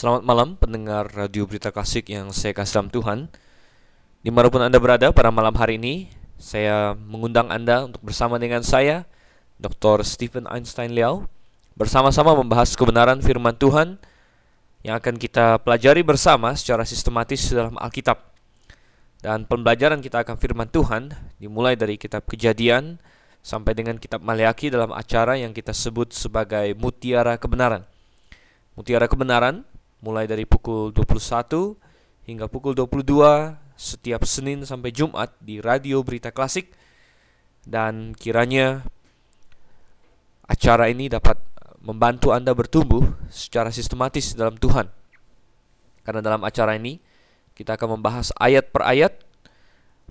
Selamat malam pendengar Radio Berita Klasik yang saya kasih dalam Tuhan Di mana pun Anda berada pada malam hari ini Saya mengundang Anda untuk bersama dengan saya Dr. Stephen Einstein Liao Bersama-sama membahas kebenaran firman Tuhan Yang akan kita pelajari bersama secara sistematis dalam Alkitab Dan pembelajaran kita akan firman Tuhan Dimulai dari kitab kejadian Sampai dengan kitab Maleaki dalam acara yang kita sebut sebagai Mutiara Kebenaran Mutiara Kebenaran mulai dari pukul 21 hingga pukul 22 setiap Senin sampai Jumat di Radio Berita Klasik. Dan kiranya acara ini dapat membantu Anda bertumbuh secara sistematis dalam Tuhan. Karena dalam acara ini kita akan membahas ayat per ayat,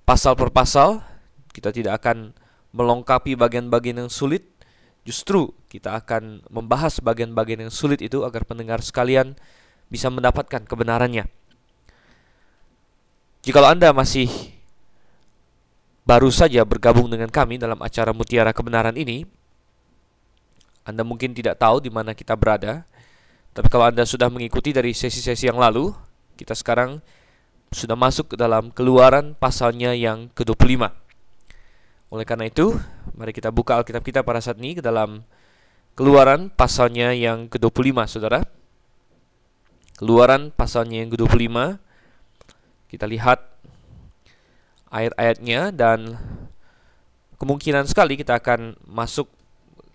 pasal per pasal, kita tidak akan melengkapi bagian-bagian yang sulit, justru kita akan membahas bagian-bagian yang sulit itu agar pendengar sekalian bisa mendapatkan kebenarannya. Jikalau Anda masih baru saja bergabung dengan kami dalam acara Mutiara Kebenaran ini, Anda mungkin tidak tahu di mana kita berada. Tapi kalau Anda sudah mengikuti dari sesi-sesi yang lalu, kita sekarang sudah masuk ke dalam keluaran pasalnya yang ke-25. Oleh karena itu, mari kita buka Alkitab kita pada saat ini ke dalam keluaran pasalnya yang ke-25, saudara. Keluaran pasalnya yang ke-25 Kita lihat ayat-ayatnya dan kemungkinan sekali kita akan masuk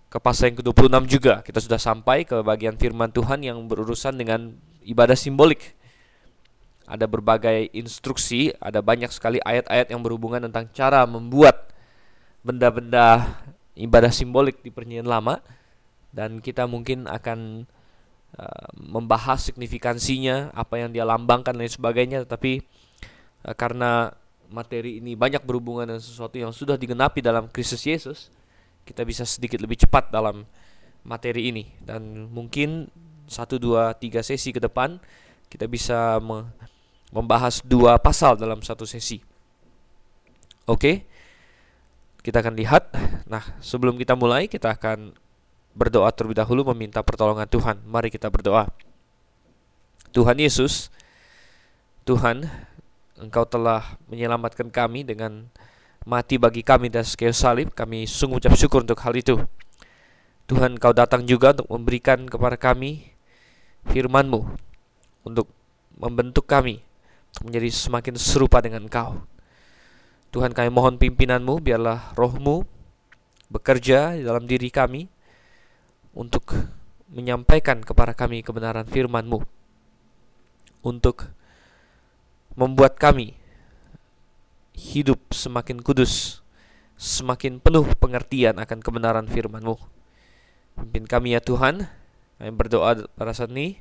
ke pasal yang ke-26 juga. Kita sudah sampai ke bagian firman Tuhan yang berurusan dengan ibadah simbolik. Ada berbagai instruksi, ada banyak sekali ayat-ayat yang berhubungan tentang cara membuat benda-benda ibadah simbolik di perjanjian lama. Dan kita mungkin akan Uh, membahas signifikansinya, apa yang dia lambangkan dan sebagainya, tapi uh, karena materi ini banyak berhubungan dengan sesuatu yang sudah digenapi dalam Kristus Yesus, kita bisa sedikit lebih cepat dalam materi ini dan mungkin satu dua tiga sesi ke depan kita bisa me membahas dua pasal dalam satu sesi. Oke, kita akan lihat. Nah, sebelum kita mulai, kita akan berdoa terlebih dahulu meminta pertolongan Tuhan. Mari kita berdoa. Tuhan Yesus, Tuhan, Engkau telah menyelamatkan kami dengan mati bagi kami dan kayu salib. Kami sungguh ucap syukur untuk hal itu. Tuhan, Engkau datang juga untuk memberikan kepada kami firman-Mu untuk membentuk kami menjadi semakin serupa dengan Engkau. Tuhan kami mohon pimpinanmu biarlah rohmu bekerja dalam diri kami untuk menyampaikan kepada kami kebenaran firman-Mu untuk membuat kami hidup semakin kudus, semakin penuh pengertian akan kebenaran firman-Mu. Pimpin kami ya Tuhan, kami berdoa pada saat ini,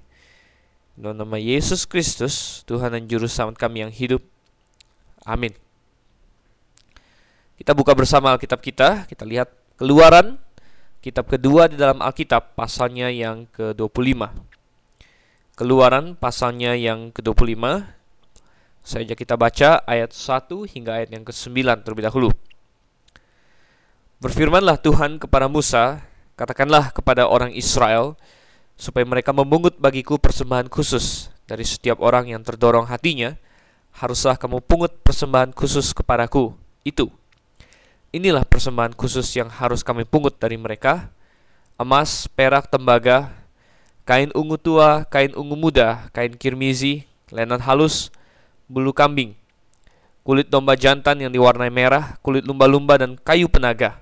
dalam nama Yesus Kristus, Tuhan dan Juru Selamat kami yang hidup. Amin. Kita buka bersama Alkitab kita, kita lihat keluaran kitab kedua di dalam Alkitab pasalnya yang ke-25. Keluaran pasalnya yang ke-25. Saja kita baca ayat 1 hingga ayat yang ke-9 terlebih dahulu. Berfirmanlah Tuhan kepada Musa, katakanlah kepada orang Israel, supaya mereka memungut bagiku persembahan khusus dari setiap orang yang terdorong hatinya, haruslah kamu pungut persembahan khusus kepadaku. Itu Inilah persembahan khusus yang harus kami pungut dari mereka. Emas, perak, tembaga Kain ungu tua, kain ungu muda, kain kirmizi, lenan halus, bulu kambing Kulit domba jantan yang diwarnai merah, kulit lumba-lumba dan kayu penaga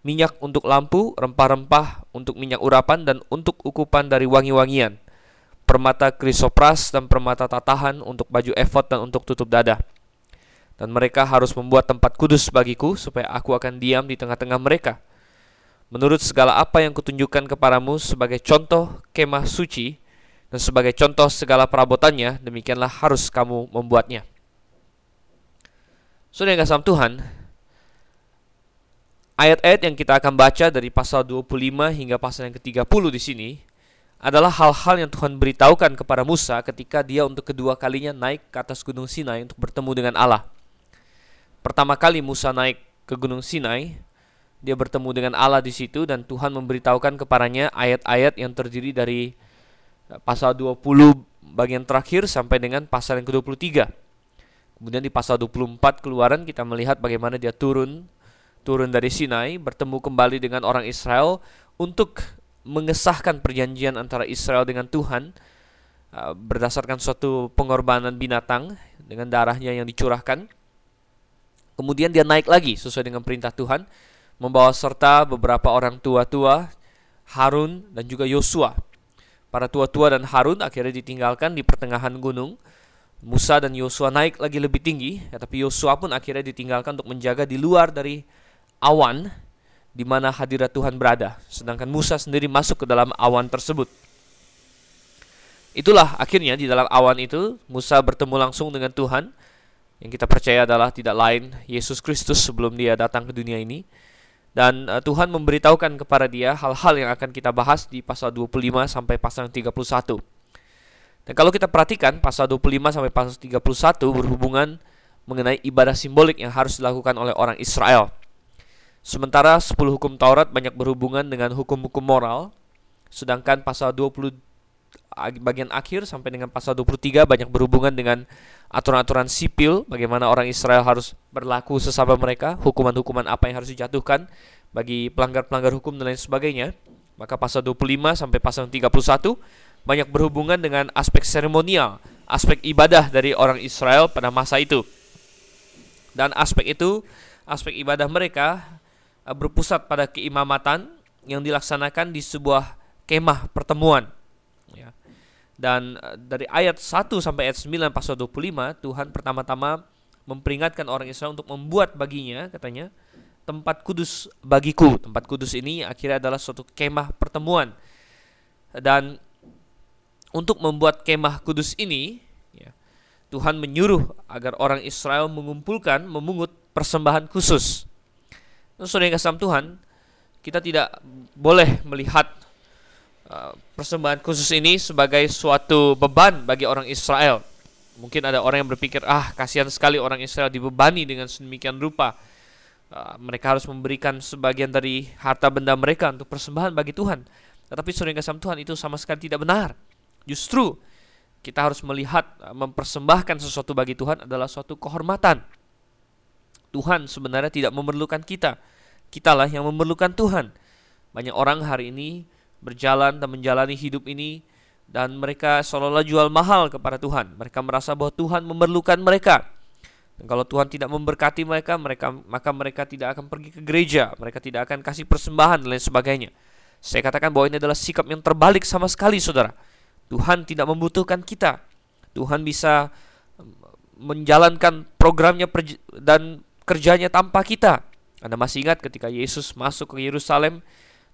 Minyak untuk lampu, rempah-rempah untuk minyak urapan dan untuk ukupan dari wangi-wangian Permata krisopras dan permata tatahan untuk baju efod dan untuk tutup dada dan mereka harus membuat tempat kudus bagiku supaya aku akan diam di tengah-tengah mereka. Menurut segala apa yang kutunjukkan kepadamu sebagai contoh kemah suci dan sebagai contoh segala perabotannya, demikianlah harus kamu membuatnya. Saudara yang kasih Tuhan, ayat-ayat yang kita akan baca dari pasal 25 hingga pasal yang ke-30 di sini adalah hal-hal yang Tuhan beritahukan kepada Musa ketika dia untuk kedua kalinya naik ke atas gunung Sinai untuk bertemu dengan Allah. Pertama kali Musa naik ke Gunung Sinai, dia bertemu dengan Allah di situ dan Tuhan memberitahukan kepadanya ayat-ayat yang terdiri dari eh, pasal 24 bagian terakhir sampai dengan pasal yang ke-23. Kemudian di pasal 24 keluaran kita melihat bagaimana dia turun turun dari Sinai bertemu kembali dengan orang Israel untuk mengesahkan perjanjian antara Israel dengan Tuhan uh, berdasarkan suatu pengorbanan binatang dengan darahnya yang dicurahkan. Kemudian dia naik lagi sesuai dengan perintah Tuhan membawa serta beberapa orang tua-tua Harun dan juga Yosua. Para tua-tua dan Harun akhirnya ditinggalkan di pertengahan gunung. Musa dan Yosua naik lagi lebih tinggi, ya, tapi Yosua pun akhirnya ditinggalkan untuk menjaga di luar dari awan di mana hadirat Tuhan berada. Sedangkan Musa sendiri masuk ke dalam awan tersebut. Itulah akhirnya di dalam awan itu Musa bertemu langsung dengan Tuhan yang kita percaya adalah tidak lain Yesus Kristus sebelum dia datang ke dunia ini dan uh, Tuhan memberitahukan kepada dia hal-hal yang akan kita bahas di pasal 25 sampai pasal 31. Dan kalau kita perhatikan pasal 25 sampai pasal 31 berhubungan mengenai ibadah simbolik yang harus dilakukan oleh orang Israel. Sementara 10 hukum Taurat banyak berhubungan dengan hukum-hukum moral, sedangkan pasal 20 bagian akhir sampai dengan pasal 23 banyak berhubungan dengan aturan-aturan sipil, bagaimana orang Israel harus berlaku sesama mereka, hukuman-hukuman apa yang harus dijatuhkan bagi pelanggar-pelanggar hukum dan lain sebagainya. Maka pasal 25 sampai pasal 31 banyak berhubungan dengan aspek seremonial, aspek ibadah dari orang Israel pada masa itu. Dan aspek itu, aspek ibadah mereka eh, berpusat pada keimamatan yang dilaksanakan di sebuah kemah pertemuan. Dan uh, dari ayat 1 sampai ayat 9 pasal 25 Tuhan pertama-tama memperingatkan orang Israel untuk membuat baginya katanya tempat kudus bagiku. Tempat kudus ini akhirnya adalah suatu kemah pertemuan. Dan untuk membuat kemah kudus ini ya, Tuhan menyuruh agar orang Israel mengumpulkan memungut persembahan khusus. Nah, saudara yang Tuhan, kita tidak boleh melihat persembahan khusus ini sebagai suatu beban bagi orang Israel. Mungkin ada orang yang berpikir, ah kasihan sekali orang Israel dibebani dengan sedemikian rupa. Uh, mereka harus memberikan sebagian dari harta benda mereka untuk persembahan bagi Tuhan. Tetapi sering kasam Tuhan itu sama sekali tidak benar. Justru kita harus melihat uh, mempersembahkan sesuatu bagi Tuhan adalah suatu kehormatan. Tuhan sebenarnya tidak memerlukan kita. Kitalah yang memerlukan Tuhan. Banyak orang hari ini berjalan dan menjalani hidup ini dan mereka seolah-olah jual mahal kepada Tuhan. Mereka merasa bahwa Tuhan memerlukan mereka. Dan kalau Tuhan tidak memberkati mereka, mereka maka mereka tidak akan pergi ke gereja, mereka tidak akan kasih persembahan dan lain sebagainya. Saya katakan bahwa ini adalah sikap yang terbalik sama sekali, Saudara. Tuhan tidak membutuhkan kita. Tuhan bisa menjalankan programnya dan kerjanya tanpa kita. Anda masih ingat ketika Yesus masuk ke Yerusalem,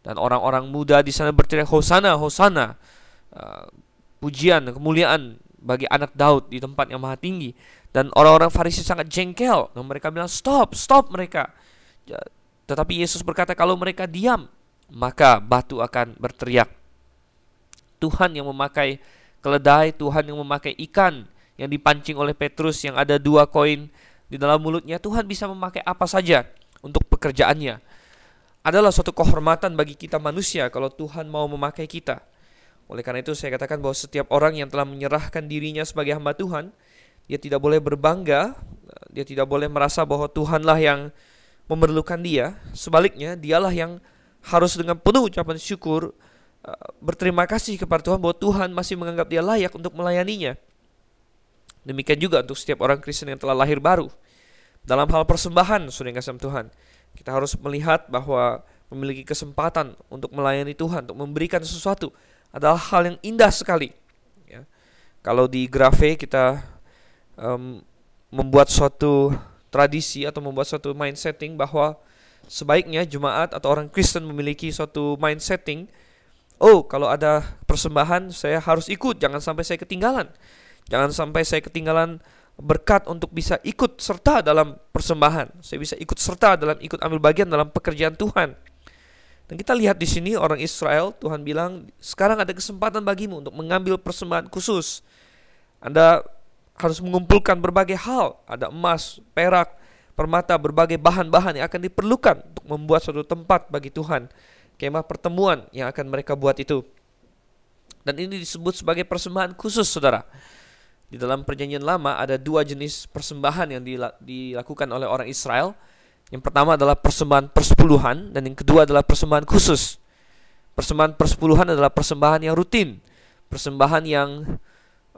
dan orang-orang muda di sana berteriak hosana hosana. Uh, pujian kemuliaan bagi anak Daud di tempat yang maha tinggi. Dan orang-orang Farisi sangat jengkel. Dan mereka bilang stop stop mereka. Tetapi Yesus berkata kalau mereka diam maka batu akan berteriak. Tuhan yang memakai keledai Tuhan yang memakai ikan yang dipancing oleh Petrus yang ada dua koin di dalam mulutnya Tuhan bisa memakai apa saja untuk pekerjaannya adalah suatu kehormatan bagi kita manusia kalau Tuhan mau memakai kita. Oleh karena itu saya katakan bahwa setiap orang yang telah menyerahkan dirinya sebagai hamba Tuhan, dia tidak boleh berbangga, dia tidak boleh merasa bahwa Tuhanlah yang memerlukan dia. Sebaliknya, dialah yang harus dengan penuh ucapan syukur uh, berterima kasih kepada Tuhan bahwa Tuhan masih menganggap dia layak untuk melayaninya. Demikian juga untuk setiap orang Kristen yang telah lahir baru. Dalam hal persembahan, sudah kasih Tuhan kita harus melihat bahwa memiliki kesempatan untuk melayani Tuhan, untuk memberikan sesuatu adalah hal yang indah sekali. Ya. Kalau di Grafe kita um, membuat suatu tradisi atau membuat suatu mind setting bahwa sebaiknya jemaat atau orang Kristen memiliki suatu mind setting oh kalau ada persembahan saya harus ikut jangan sampai saya ketinggalan jangan sampai saya ketinggalan berkat untuk bisa ikut serta dalam persembahan. Saya bisa ikut serta dalam ikut ambil bagian dalam pekerjaan Tuhan. Dan kita lihat di sini orang Israel, Tuhan bilang, sekarang ada kesempatan bagimu untuk mengambil persembahan khusus. Anda harus mengumpulkan berbagai hal, ada emas, perak, permata, berbagai bahan-bahan yang akan diperlukan untuk membuat suatu tempat bagi Tuhan. Kemah pertemuan yang akan mereka buat itu. Dan ini disebut sebagai persembahan khusus, saudara. Di dalam perjanjian lama ada dua jenis persembahan yang dilakukan oleh orang Israel. Yang pertama adalah persembahan persepuluhan dan yang kedua adalah persembahan khusus. Persembahan persepuluhan adalah persembahan yang rutin, persembahan yang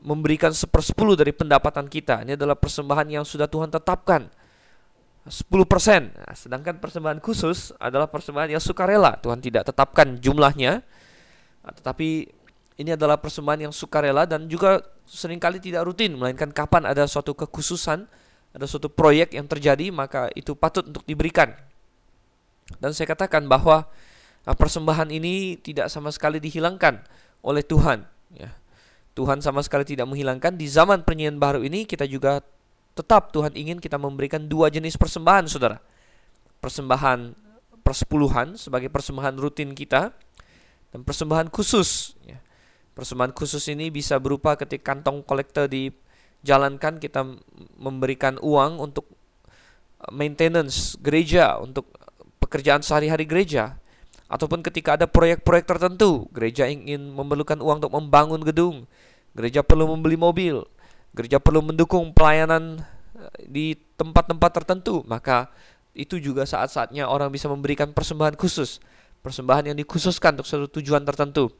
memberikan sepersepuluh dari pendapatan kita. Ini adalah persembahan yang sudah Tuhan tetapkan. 10%. Nah, sedangkan persembahan khusus adalah persembahan yang sukarela. Tuhan tidak tetapkan jumlahnya. Tetapi ini adalah persembahan yang sukarela dan juga sering kali tidak rutin, melainkan kapan ada suatu kekhususan, ada suatu proyek yang terjadi, maka itu patut untuk diberikan. Dan saya katakan bahwa nah, persembahan ini tidak sama sekali dihilangkan oleh Tuhan. Ya. Tuhan sama sekali tidak menghilangkan. Di zaman perjanjian baru ini kita juga tetap Tuhan ingin kita memberikan dua jenis persembahan, saudara. Persembahan persepuluhan sebagai persembahan rutin kita dan persembahan khusus. Ya. Persembahan khusus ini bisa berupa ketika kantong kolektor dijalankan kita memberikan uang untuk uh, maintenance gereja, untuk pekerjaan sehari-hari gereja. Ataupun ketika ada proyek-proyek tertentu, gereja ingin memerlukan uang untuk membangun gedung, gereja perlu membeli mobil, gereja perlu mendukung pelayanan uh, di tempat-tempat tertentu, maka itu juga saat-saatnya orang bisa memberikan persembahan khusus, persembahan yang dikhususkan untuk suatu tujuan tertentu.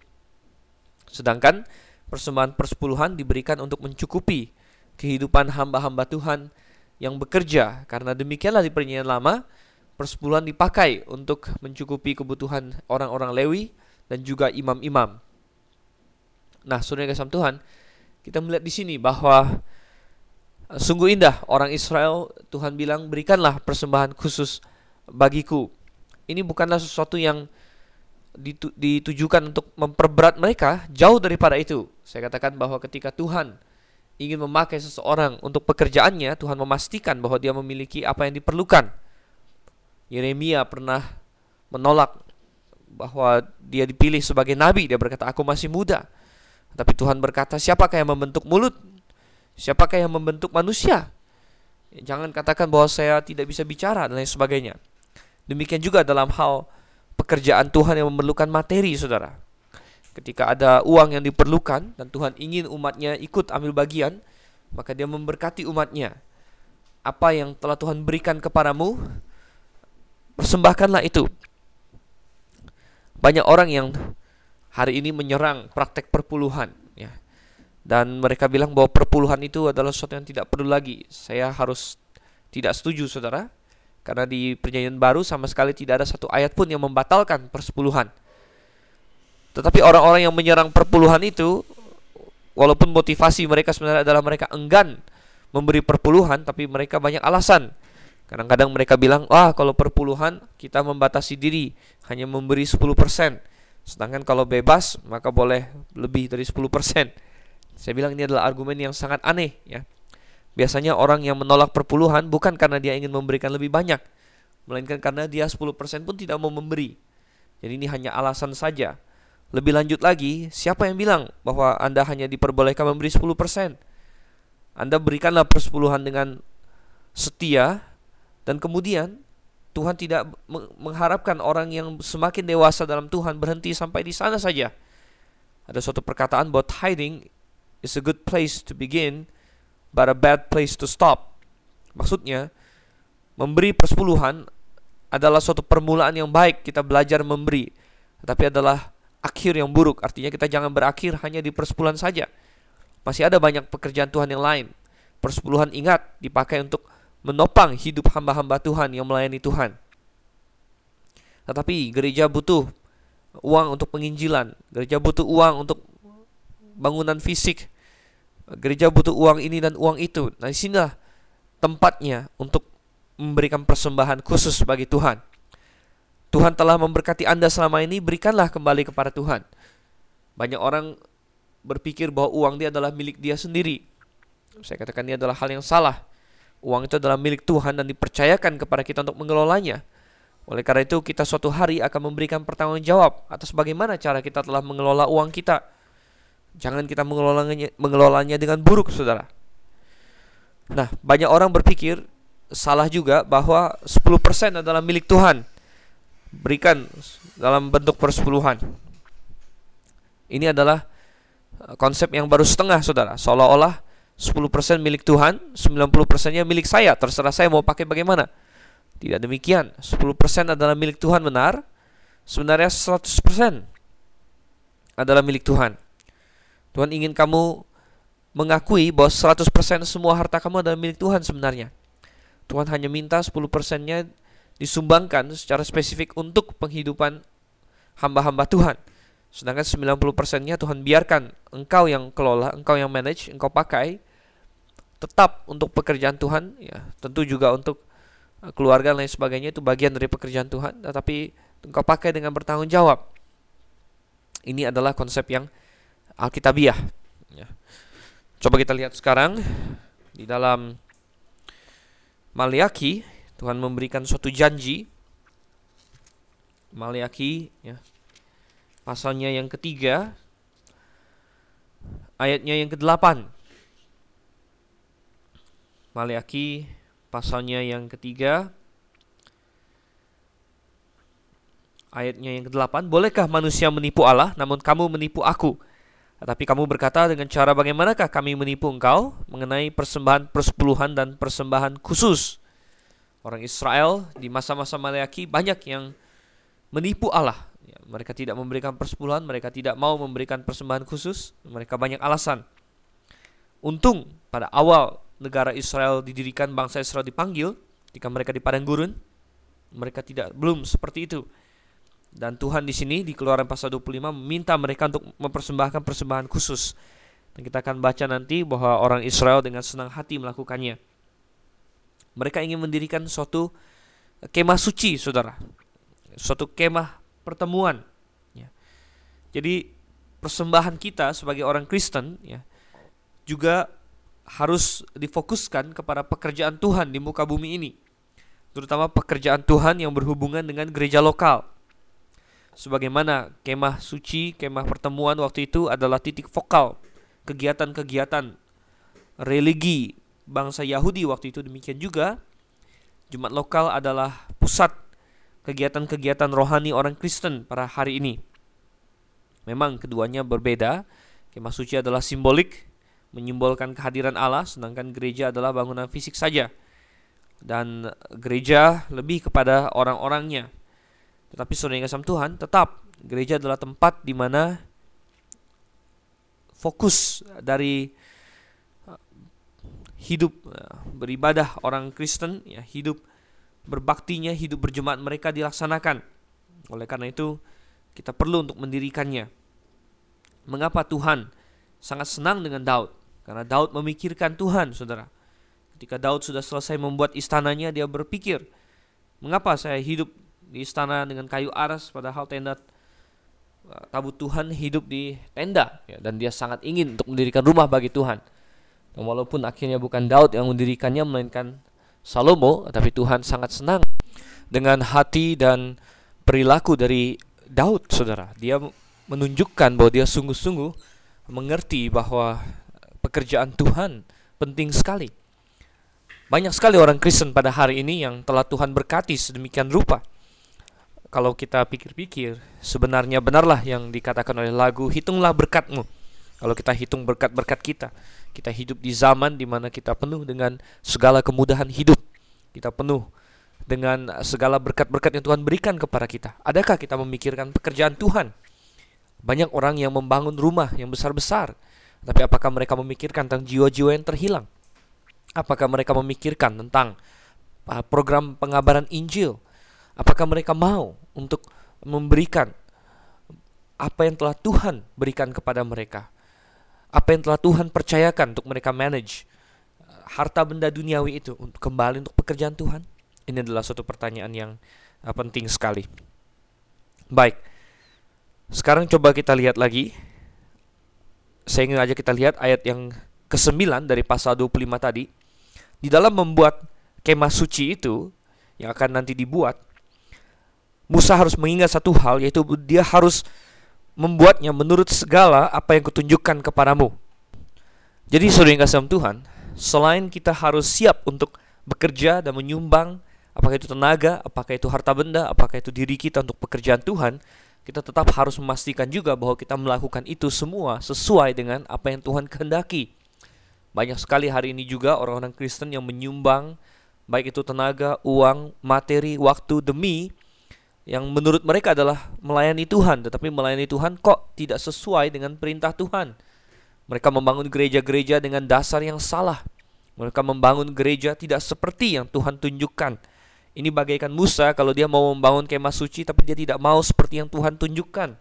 Sedangkan persembahan persepuluhan diberikan untuk mencukupi kehidupan hamba-hamba Tuhan yang bekerja. Karena demikianlah di perjanjian lama, persepuluhan dipakai untuk mencukupi kebutuhan orang-orang Lewi dan juga imam-imam. Nah, saudara kasih Tuhan, kita melihat di sini bahwa sungguh indah orang Israel Tuhan bilang berikanlah persembahan khusus bagiku. Ini bukanlah sesuatu yang ditu ditujukan untuk memperberat mereka jauh daripada itu. Saya katakan bahwa ketika Tuhan ingin memakai seseorang untuk pekerjaannya, Tuhan memastikan bahwa dia memiliki apa yang diperlukan. Yeremia pernah menolak bahwa dia dipilih sebagai nabi. Dia berkata, "Aku masih muda." Tapi Tuhan berkata, "Siapakah yang membentuk mulut? Siapakah yang membentuk manusia?" Jangan katakan bahwa saya tidak bisa bicara dan lain sebagainya. Demikian juga dalam hal pekerjaan Tuhan yang memerlukan materi, saudara. Ketika ada uang yang diperlukan dan Tuhan ingin umatnya ikut ambil bagian, maka dia memberkati umatnya. Apa yang telah Tuhan berikan kepadamu, persembahkanlah itu. Banyak orang yang hari ini menyerang praktek perpuluhan, ya. Dan mereka bilang bahwa perpuluhan itu adalah sesuatu yang tidak perlu lagi. Saya harus tidak setuju, saudara. Karena di perjanjian baru sama sekali tidak ada satu ayat pun yang membatalkan persepuluhan. Tetapi orang-orang yang menyerang perpuluhan itu walaupun motivasi mereka sebenarnya adalah mereka enggan memberi perpuluhan tapi mereka banyak alasan. Kadang-kadang mereka bilang, "Wah, kalau perpuluhan kita membatasi diri hanya memberi 10%. Sedangkan kalau bebas maka boleh lebih dari 10%." Saya bilang ini adalah argumen yang sangat aneh ya. Biasanya orang yang menolak perpuluhan bukan karena dia ingin memberikan lebih banyak, melainkan karena dia 10% pun tidak mau memberi. Jadi ini hanya alasan saja. Lebih lanjut lagi, siapa yang bilang bahwa Anda hanya diperbolehkan memberi 10%? Anda berikanlah persepuluhan dengan setia dan kemudian Tuhan tidak mengharapkan orang yang semakin dewasa dalam Tuhan berhenti sampai di sana saja. Ada suatu perkataan bahwa tithing is a good place to begin but a bad place to stop. Maksudnya, memberi persepuluhan adalah suatu permulaan yang baik kita belajar memberi, tetapi adalah akhir yang buruk. Artinya kita jangan berakhir hanya di persepuluhan saja. Masih ada banyak pekerjaan Tuhan yang lain. Persepuluhan ingat dipakai untuk menopang hidup hamba-hamba Tuhan yang melayani Tuhan. Tetapi gereja butuh uang untuk penginjilan, gereja butuh uang untuk bangunan fisik, Gereja butuh uang ini dan uang itu. Nah, di sinilah tempatnya untuk memberikan persembahan khusus bagi Tuhan. Tuhan telah memberkati Anda selama ini, berikanlah kembali kepada Tuhan. Banyak orang berpikir bahwa uang dia adalah milik dia sendiri. Saya katakan ini adalah hal yang salah. Uang itu adalah milik Tuhan dan dipercayakan kepada kita untuk mengelolanya. Oleh karena itu, kita suatu hari akan memberikan pertanggungjawab atas bagaimana cara kita telah mengelola uang kita. Jangan kita mengelolanya, mengelolanya dengan buruk, saudara. Nah, banyak orang berpikir salah juga bahwa 10% adalah milik Tuhan. Berikan dalam bentuk persepuluhan. Ini adalah konsep yang baru setengah saudara seolah-olah 10% milik Tuhan 90%-nya milik saya terserah saya mau pakai bagaimana tidak demikian 10% adalah milik Tuhan benar sebenarnya 100% adalah milik Tuhan Tuhan ingin kamu mengakui bahwa 100% semua harta kamu adalah milik Tuhan sebenarnya Tuhan hanya minta 10%-nya disumbangkan secara spesifik untuk penghidupan hamba-hamba Tuhan Sedangkan 90%-nya Tuhan biarkan engkau yang kelola, engkau yang manage, engkau pakai tetap untuk pekerjaan Tuhan ya. Tentu juga untuk uh, keluarga dan lain sebagainya itu bagian dari pekerjaan Tuhan, tetapi engkau pakai dengan bertanggung jawab. Ini adalah konsep yang alkitabiah ya. Coba kita lihat sekarang di dalam Maliaki Tuhan memberikan suatu janji Maliaki ya pasalnya yang ketiga, ayatnya yang kedelapan. Maliaki pasalnya yang ketiga, ayatnya yang kedelapan. Bolehkah manusia menipu Allah, namun kamu menipu aku? Tetapi kamu berkata dengan cara bagaimanakah kami menipu engkau mengenai persembahan persepuluhan dan persembahan khusus. Orang Israel di masa-masa Maliaki banyak yang menipu Allah Ya, mereka tidak memberikan persepuluhan, mereka tidak mau memberikan persembahan khusus, mereka banyak alasan. Untung pada awal negara Israel didirikan, bangsa Israel dipanggil, ketika mereka di padang gurun, mereka tidak belum seperti itu. Dan Tuhan di sini di Keluaran pasal 25 meminta mereka untuk mempersembahkan persembahan khusus. Dan kita akan baca nanti bahwa orang Israel dengan senang hati melakukannya. Mereka ingin mendirikan suatu kemah suci, saudara. Suatu kemah pertemuan. Ya. Jadi persembahan kita sebagai orang Kristen ya juga harus difokuskan kepada pekerjaan Tuhan di muka bumi ini. Terutama pekerjaan Tuhan yang berhubungan dengan gereja lokal. Sebagaimana kemah suci, kemah pertemuan waktu itu adalah titik vokal kegiatan-kegiatan religi bangsa Yahudi waktu itu demikian juga Jumat lokal adalah pusat kegiatan-kegiatan rohani orang Kristen pada hari ini. Memang keduanya berbeda. Kemah suci adalah simbolik, menyimbolkan kehadiran Allah, sedangkan gereja adalah bangunan fisik saja. Dan gereja lebih kepada orang-orangnya. Tetapi saudara kasih Tuhan, tetap gereja adalah tempat di mana fokus dari uh, hidup uh, beribadah orang Kristen, ya hidup berbaktinya, hidup berjemaat mereka dilaksanakan. Oleh karena itu, kita perlu untuk mendirikannya. Mengapa Tuhan sangat senang dengan Daud? Karena Daud memikirkan Tuhan, saudara. Ketika Daud sudah selesai membuat istananya, dia berpikir, mengapa saya hidup di istana dengan kayu aras, padahal tenda uh, tabut Tuhan hidup di tenda, ya, dan dia sangat ingin untuk mendirikan rumah bagi Tuhan. Dan walaupun akhirnya bukan Daud yang mendirikannya, melainkan Salomo, tapi Tuhan sangat senang dengan hati dan perilaku dari Daud, saudara. Dia menunjukkan bahwa dia sungguh-sungguh mengerti bahwa pekerjaan Tuhan penting sekali. Banyak sekali orang Kristen pada hari ini yang telah Tuhan berkati sedemikian rupa. Kalau kita pikir-pikir, sebenarnya benarlah yang dikatakan oleh lagu, hitunglah berkatmu. Kalau kita hitung berkat-berkat kita, kita hidup di zaman di mana kita penuh dengan segala kemudahan hidup. Kita penuh dengan segala berkat-berkat yang Tuhan berikan kepada kita. Adakah kita memikirkan pekerjaan Tuhan? Banyak orang yang membangun rumah yang besar-besar, tapi apakah mereka memikirkan tentang jiwa-jiwa yang terhilang? Apakah mereka memikirkan tentang uh, program pengabaran Injil? Apakah mereka mau untuk memberikan apa yang telah Tuhan berikan kepada mereka? apa yang telah Tuhan percayakan untuk mereka manage uh, harta benda duniawi itu untuk kembali untuk pekerjaan Tuhan? Ini adalah suatu pertanyaan yang uh, penting sekali. Baik. Sekarang coba kita lihat lagi. Saya ingin aja kita lihat ayat yang ke-9 dari pasal 25 tadi. Di dalam membuat kemah suci itu yang akan nanti dibuat, Musa harus mengingat satu hal yaitu dia harus membuatnya menurut segala apa yang kutunjukkan kepadamu. Jadi saudara yang kasih Tuhan, selain kita harus siap untuk bekerja dan menyumbang, apakah itu tenaga, apakah itu harta benda, apakah itu diri kita untuk pekerjaan Tuhan, kita tetap harus memastikan juga bahwa kita melakukan itu semua sesuai dengan apa yang Tuhan kehendaki. Banyak sekali hari ini juga orang-orang Kristen yang menyumbang baik itu tenaga, uang, materi, waktu demi yang menurut mereka adalah melayani Tuhan, tetapi melayani Tuhan kok tidak sesuai dengan perintah Tuhan. Mereka membangun gereja-gereja dengan dasar yang salah. Mereka membangun gereja tidak seperti yang Tuhan tunjukkan. Ini bagaikan Musa kalau dia mau membangun kemah suci tapi dia tidak mau seperti yang Tuhan tunjukkan.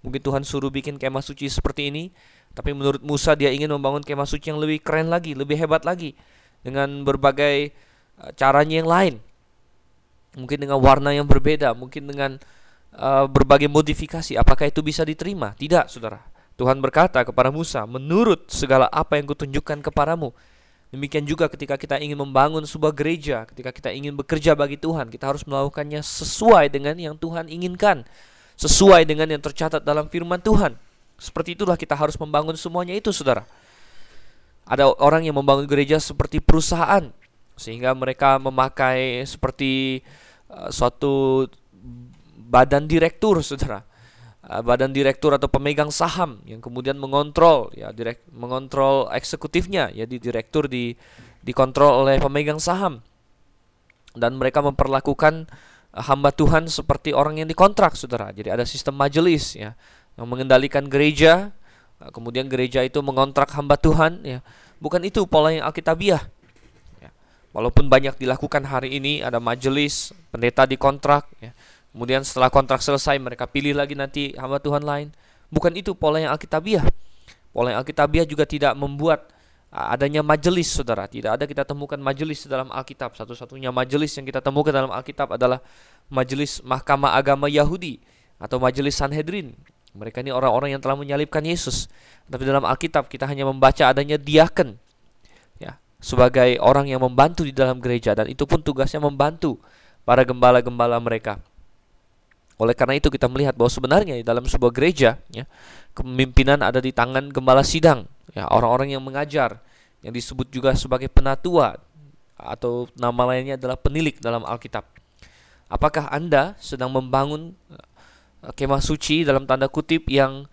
Mungkin Tuhan suruh bikin kemah suci seperti ini, tapi menurut Musa dia ingin membangun kemah suci yang lebih keren lagi, lebih hebat lagi dengan berbagai uh, caranya yang lain. Mungkin dengan warna yang berbeda, mungkin dengan uh, berbagai modifikasi. Apakah itu bisa diterima? Tidak, Saudara. Tuhan berkata kepada Musa, "Menurut segala apa yang kutunjukkan kepadamu, Demikian juga ketika kita ingin membangun sebuah gereja, ketika kita ingin bekerja bagi Tuhan, kita harus melakukannya sesuai dengan yang Tuhan inginkan, sesuai dengan yang tercatat dalam firman Tuhan. Seperti itulah kita harus membangun semuanya itu, Saudara. Ada orang yang membangun gereja seperti perusahaan, sehingga mereka memakai seperti uh, suatu badan direktur, Saudara. Eh, badan direktur atau pemegang saham yang kemudian mengontrol ya direk mengontrol eksekutifnya. Ya di direktur di dikontrol oleh pemegang saham. Dan mereka memperlakukan eh, hamba Tuhan seperti orang yang dikontrak saudara. Jadi ada sistem majelis ya yang mengendalikan gereja. Kemudian gereja itu mengontrak hamba Tuhan ya. Bukan itu pola yang alkitabiah. Walaupun banyak dilakukan hari ini ada majelis pendeta dikontrak ya Kemudian setelah kontrak selesai mereka pilih lagi nanti hamba Tuhan lain. Bukan itu pola yang Alkitabiah. Pola yang Alkitabiah juga tidak membuat adanya majelis saudara. Tidak ada kita temukan majelis dalam Alkitab. Satu-satunya majelis yang kita temukan dalam Alkitab adalah majelis Mahkamah Agama Yahudi atau majelis Sanhedrin. Mereka ini orang-orang yang telah menyalibkan Yesus. Tapi dalam Alkitab kita hanya membaca adanya diaken sebagai orang yang membantu di dalam gereja dan itu pun tugasnya membantu para gembala-gembala mereka. Oleh karena itu kita melihat bahwa sebenarnya di dalam sebuah gereja ya, kepemimpinan ada di tangan gembala sidang, ya orang-orang yang mengajar yang disebut juga sebagai penatua atau nama lainnya adalah penilik dalam Alkitab. Apakah Anda sedang membangun eh, kemah suci dalam tanda kutip yang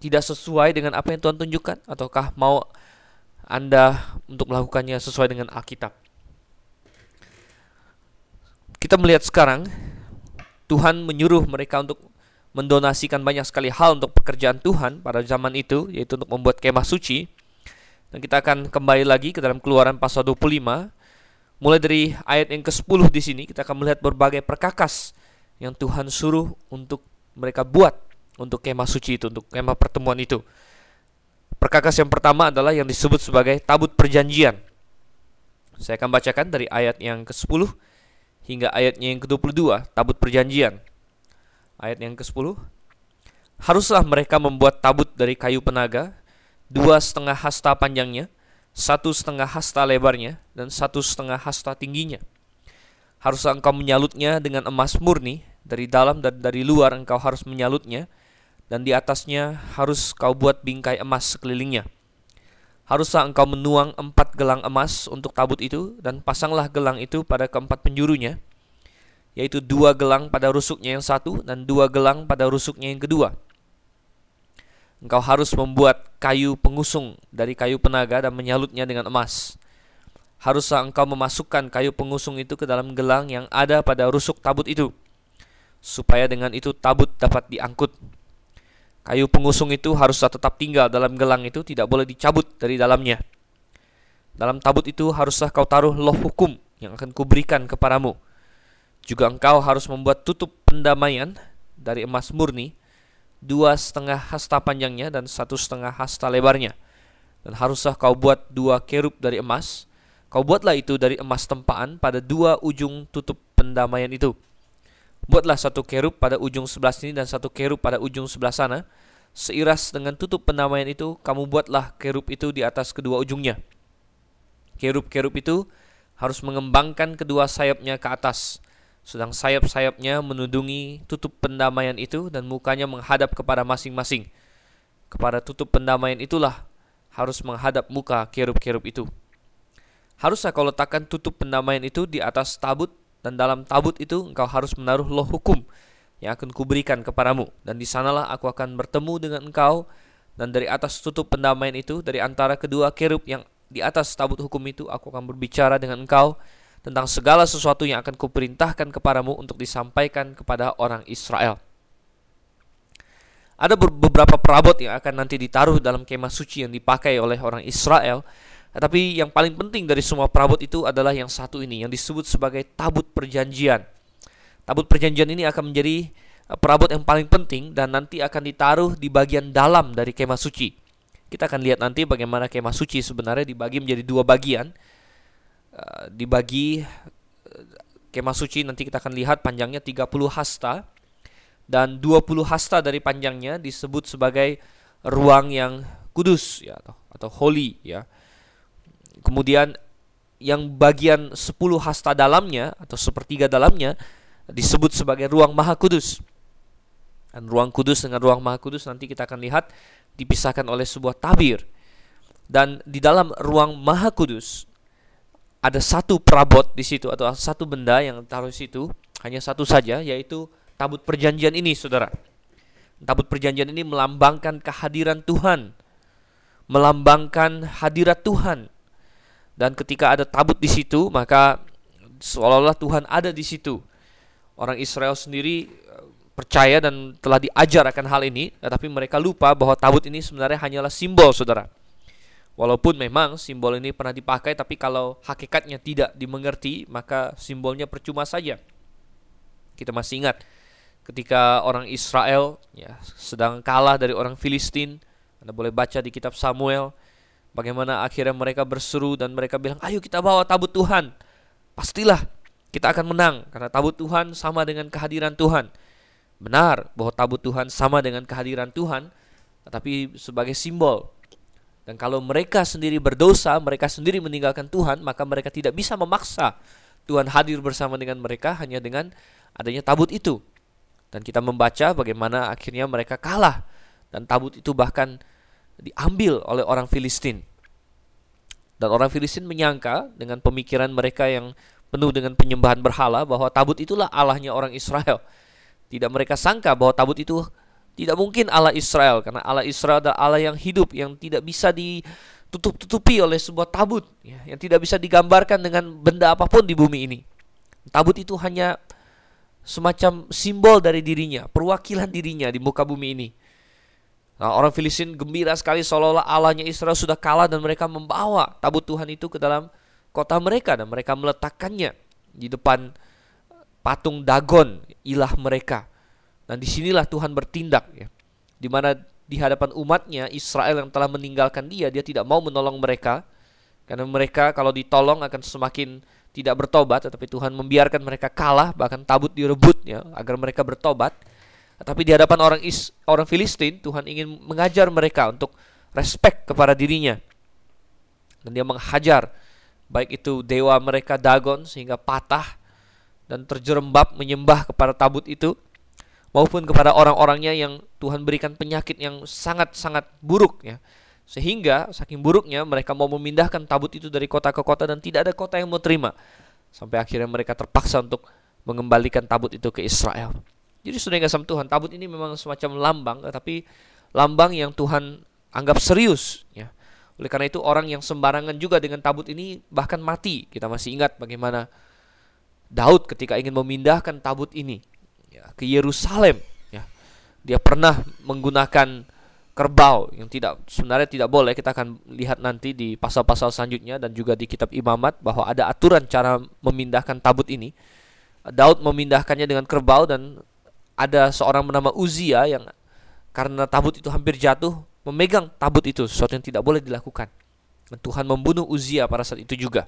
tidak sesuai dengan apa yang Tuhan tunjukkan ataukah mau Anda untuk melakukannya sesuai dengan Alkitab? Kita melihat sekarang Tuhan menyuruh mereka untuk mendonasikan banyak sekali hal untuk pekerjaan Tuhan pada zaman itu, yaitu untuk membuat kemah suci. Dan kita akan kembali lagi ke dalam keluaran pasal 25. Mulai dari ayat yang ke-10 di sini, kita akan melihat berbagai perkakas yang Tuhan suruh untuk mereka buat untuk kemah suci itu, untuk kemah pertemuan itu. Perkakas yang pertama adalah yang disebut sebagai tabut perjanjian. Saya akan bacakan dari ayat yang ke-10 hingga ayatnya yang ke-22, tabut perjanjian. Ayat yang ke-10. Haruslah mereka membuat tabut dari kayu penaga, dua setengah hasta panjangnya, satu setengah hasta lebarnya, dan satu setengah hasta tingginya. Haruslah engkau menyalutnya dengan emas murni, dari dalam dan dari luar engkau harus menyalutnya, dan di atasnya harus kau buat bingkai emas sekelilingnya. Haruslah engkau menuang empat gelang emas untuk tabut itu, dan pasanglah gelang itu pada keempat penjurunya, yaitu dua gelang pada rusuknya yang satu, dan dua gelang pada rusuknya yang kedua. Engkau harus membuat kayu pengusung dari kayu penaga dan menyalutnya dengan emas. Haruslah engkau memasukkan kayu pengusung itu ke dalam gelang yang ada pada rusuk tabut itu, supaya dengan itu tabut dapat diangkut Kayu pengusung itu haruslah tetap tinggal dalam gelang itu, tidak boleh dicabut dari dalamnya. Dalam tabut itu haruslah kau taruh loh hukum yang akan kuberikan kepadamu. Juga engkau harus membuat tutup pendamaian dari emas murni, dua setengah hasta panjangnya dan satu setengah hasta lebarnya. Dan haruslah kau buat dua kerub dari emas. Kau buatlah itu dari emas tempaan pada dua ujung tutup pendamaian itu Buatlah satu kerub pada ujung sebelah sini dan satu kerub pada ujung sebelah sana. Seiras dengan tutup pendamaian itu, kamu buatlah kerub itu di atas kedua ujungnya. Kerub-kerub itu harus mengembangkan kedua sayapnya ke atas, sedang sayap-sayapnya menudungi tutup pendamaian itu dan mukanya menghadap kepada masing-masing. Kepada tutup pendamaian itulah harus menghadap muka kerub-kerub itu. Haruslah kau letakkan tutup pendamaian itu di atas tabut dan dalam tabut itu engkau harus menaruh loh hukum yang akan kuberikan kepadamu dan di sanalah aku akan bertemu dengan engkau dan dari atas tutup pendamaian itu dari antara kedua kerub yang di atas tabut hukum itu aku akan berbicara dengan engkau tentang segala sesuatu yang akan kuperintahkan kepadamu untuk disampaikan kepada orang Israel. Ada beberapa perabot yang akan nanti ditaruh dalam kemah suci yang dipakai oleh orang Israel. Tetapi yang paling penting dari semua perabot itu adalah yang satu ini yang disebut sebagai tabut perjanjian. Tabut perjanjian ini akan menjadi eh, perabot yang paling penting dan nanti akan ditaruh di bagian dalam dari kemah suci. Kita akan lihat nanti bagaimana kemah suci sebenarnya dibagi menjadi dua bagian. Eh, dibagi eh, kemah suci nanti kita akan lihat panjangnya 30 hasta dan 20 hasta dari panjangnya disebut sebagai ruang yang kudus ya atau atau holy ya. Kemudian yang bagian 10 hasta dalamnya atau sepertiga dalamnya disebut sebagai ruang maha kudus. Dan ruang kudus dengan ruang maha kudus nanti kita akan lihat dipisahkan oleh sebuah tabir. Dan di dalam ruang maha kudus ada satu perabot di situ atau satu benda yang taruh di situ, hanya satu saja yaitu tabut perjanjian ini, Saudara. Tabut perjanjian ini melambangkan kehadiran Tuhan. Melambangkan hadirat Tuhan. Dan ketika ada tabut di situ, maka seolah-olah Tuhan ada di situ orang Israel sendiri eh, percaya dan telah diajar akan hal ini, tetapi mereka lupa bahwa tabut ini sebenarnya hanyalah simbol, saudara. Walaupun memang simbol ini pernah dipakai, tapi kalau hakikatnya tidak dimengerti, maka simbolnya percuma saja. Kita masih ingat ketika orang Israel ya, sedang kalah dari orang Filistin, Anda boleh baca di kitab Samuel, bagaimana akhirnya mereka berseru dan mereka bilang, ayo kita bawa tabut Tuhan. Pastilah kita akan menang karena tabut Tuhan sama dengan kehadiran Tuhan. Benar bahwa tabut Tuhan sama dengan kehadiran Tuhan, tetapi sebagai simbol. Dan kalau mereka sendiri berdosa, mereka sendiri meninggalkan Tuhan, maka mereka tidak bisa memaksa Tuhan hadir bersama dengan mereka hanya dengan adanya tabut itu. Dan kita membaca bagaimana akhirnya mereka kalah dan tabut itu bahkan diambil oleh orang Filistin. Dan orang Filistin menyangka dengan pemikiran mereka yang penuh dengan penyembahan berhala bahwa tabut itulah Allahnya orang Israel. Tidak mereka sangka bahwa tabut itu tidak mungkin Allah Israel karena Allah Israel adalah Allah yang hidup yang tidak bisa ditutup-tutupi oleh sebuah tabut ya, yang tidak bisa digambarkan dengan benda apa pun di bumi ini. Tabut itu hanya semacam simbol dari dirinya, perwakilan dirinya di muka bumi ini. Nah, orang Filistin gembira sekali seolah-olah Allahnya Israel sudah kalah dan mereka membawa tabut Tuhan itu ke dalam kota mereka dan mereka meletakkannya di depan patung Dagon, ilah mereka. Dan di sinilah Tuhan bertindak ya. Di mana di hadapan umatnya Israel yang telah meninggalkan dia, dia tidak mau menolong mereka karena mereka kalau ditolong akan semakin tidak bertobat, tetapi Tuhan membiarkan mereka kalah, bahkan tabut direbut ya agar mereka bertobat. Tapi di hadapan orang Is, orang Filistin, Tuhan ingin mengajar mereka untuk respect kepada dirinya. Dan dia menghajar baik itu dewa mereka Dagon sehingga patah dan terjerembab menyembah kepada tabut itu maupun kepada orang-orangnya yang Tuhan berikan penyakit yang sangat-sangat buruk ya. Sehingga saking buruknya mereka mau memindahkan tabut itu dari kota ke kota dan tidak ada kota yang mau terima. Sampai akhirnya mereka terpaksa untuk mengembalikan tabut itu ke Israel jadi sudah sama Tuhan tabut ini memang semacam lambang tapi lambang yang Tuhan anggap serius ya oleh karena itu orang yang sembarangan juga dengan tabut ini bahkan mati. Kita masih ingat bagaimana Daud ketika ingin memindahkan tabut ini ya, ke Yerusalem. Ya, dia pernah menggunakan kerbau yang tidak sebenarnya tidak boleh. Kita akan lihat nanti di pasal-pasal selanjutnya dan juga di kitab Imamat bahwa ada aturan cara memindahkan tabut ini. Daud memindahkannya dengan kerbau dan ada seorang bernama Uzia yang karena tabut itu hampir jatuh memegang tabut itu sesuatu yang tidak boleh dilakukan. Dan Tuhan membunuh Uzia pada saat itu juga.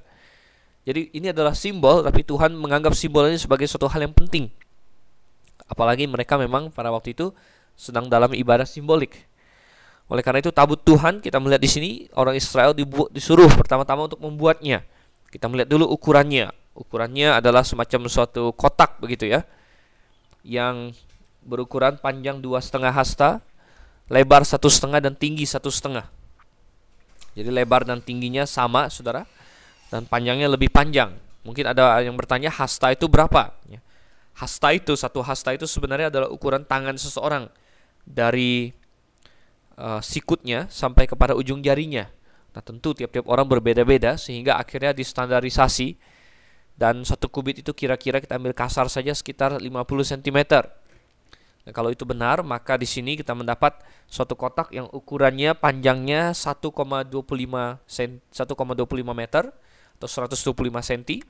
Jadi ini adalah simbol tapi Tuhan menganggap simbol ini sebagai suatu hal yang penting. Apalagi mereka memang pada waktu itu sedang dalam ibadah simbolik. Oleh karena itu tabut Tuhan kita melihat di sini orang Israel dibuat, disuruh pertama-tama untuk membuatnya. Kita melihat dulu ukurannya. Ukurannya adalah semacam suatu kotak begitu ya, yang berukuran panjang dua setengah hasta, lebar satu setengah dan tinggi satu setengah. Jadi lebar dan tingginya sama, saudara, dan panjangnya lebih panjang. Mungkin ada yang bertanya hasta itu berapa? Ya. hasta itu, satu hasta itu sebenarnya adalah ukuran tangan seseorang dari uh, sikutnya sampai kepada ujung jarinya. Nah, tentu tiap-tiap orang berbeda-beda sehingga akhirnya distandarisasi dan satu kubit itu kira-kira kita ambil kasar saja sekitar 50 cm. Nah, kalau itu benar, maka di sini kita mendapat suatu kotak yang ukurannya panjangnya 1,25 1,25 meter atau 125 cm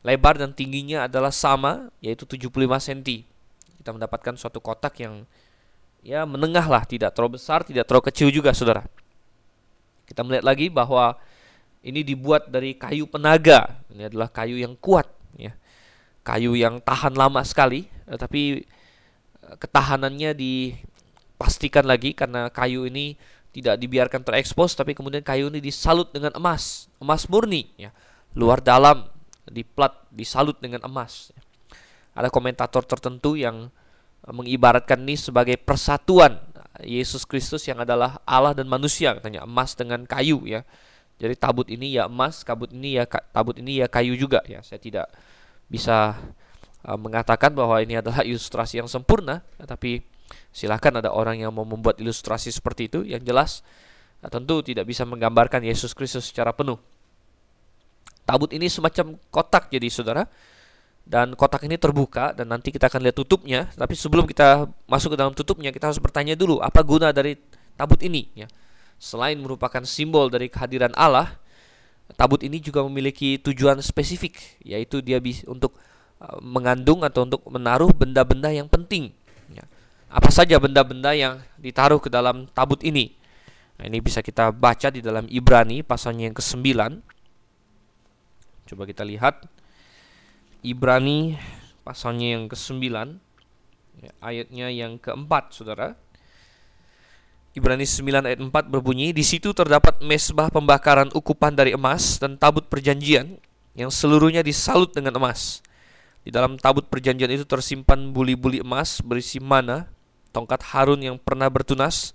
lebar dan tingginya adalah sama yaitu 75 cm. Kita mendapatkan suatu kotak yang ya menengah lah, tidak terlalu besar, tidak terlalu kecil juga, Saudara. Kita melihat lagi bahwa ini dibuat dari kayu penaga. Ini adalah kayu yang kuat, ya. Kayu yang tahan lama sekali, tapi eh, ketahanannya dipastikan lagi karena kayu ini tidak dibiarkan terekspos tapi kemudian kayu ini disalut dengan emas, emas murni ya. Luar dalam diplat, disalut dengan emas. Ada komentator tertentu yang eh, mengibaratkan ini sebagai persatuan Yesus Kristus yang adalah Allah dan manusia katanya emas dengan kayu ya. Jadi tabut ini ya emas, kabut ini ya tabut ini ya kayu juga ya. Saya tidak bisa uh, mengatakan bahwa ini adalah ilustrasi yang sempurna, tapi silakan ada orang yang mau membuat ilustrasi seperti itu yang jelas nah, tentu tidak bisa menggambarkan Yesus Kristus secara penuh. Tabut ini semacam kotak jadi saudara. Dan kotak ini terbuka dan nanti kita akan lihat tutupnya. Tapi sebelum kita masuk ke dalam tutupnya, kita harus bertanya dulu apa guna dari tabut ini. Ya. Selain merupakan simbol dari kehadiran Allah, tabut ini juga memiliki tujuan spesifik, yaitu dia bisa untuk uh, mengandung atau untuk menaruh benda-benda yang penting. Ya. Apa saja benda-benda yang ditaruh ke dalam tabut ini? Nah, ini bisa kita baca di dalam Ibrani pasalnya yang ke-9 Coba kita lihat Ibrani pasalnya yang ke-9 ya, ayatnya yang keempat saudara Ibrani 9 ayat 4 berbunyi di situ terdapat mesbah pembakaran ukupan dari emas dan tabut perjanjian yang seluruhnya disalut dengan emas di dalam tabut perjanjian itu tersimpan buli-buli emas berisi mana tongkat Harun yang pernah bertunas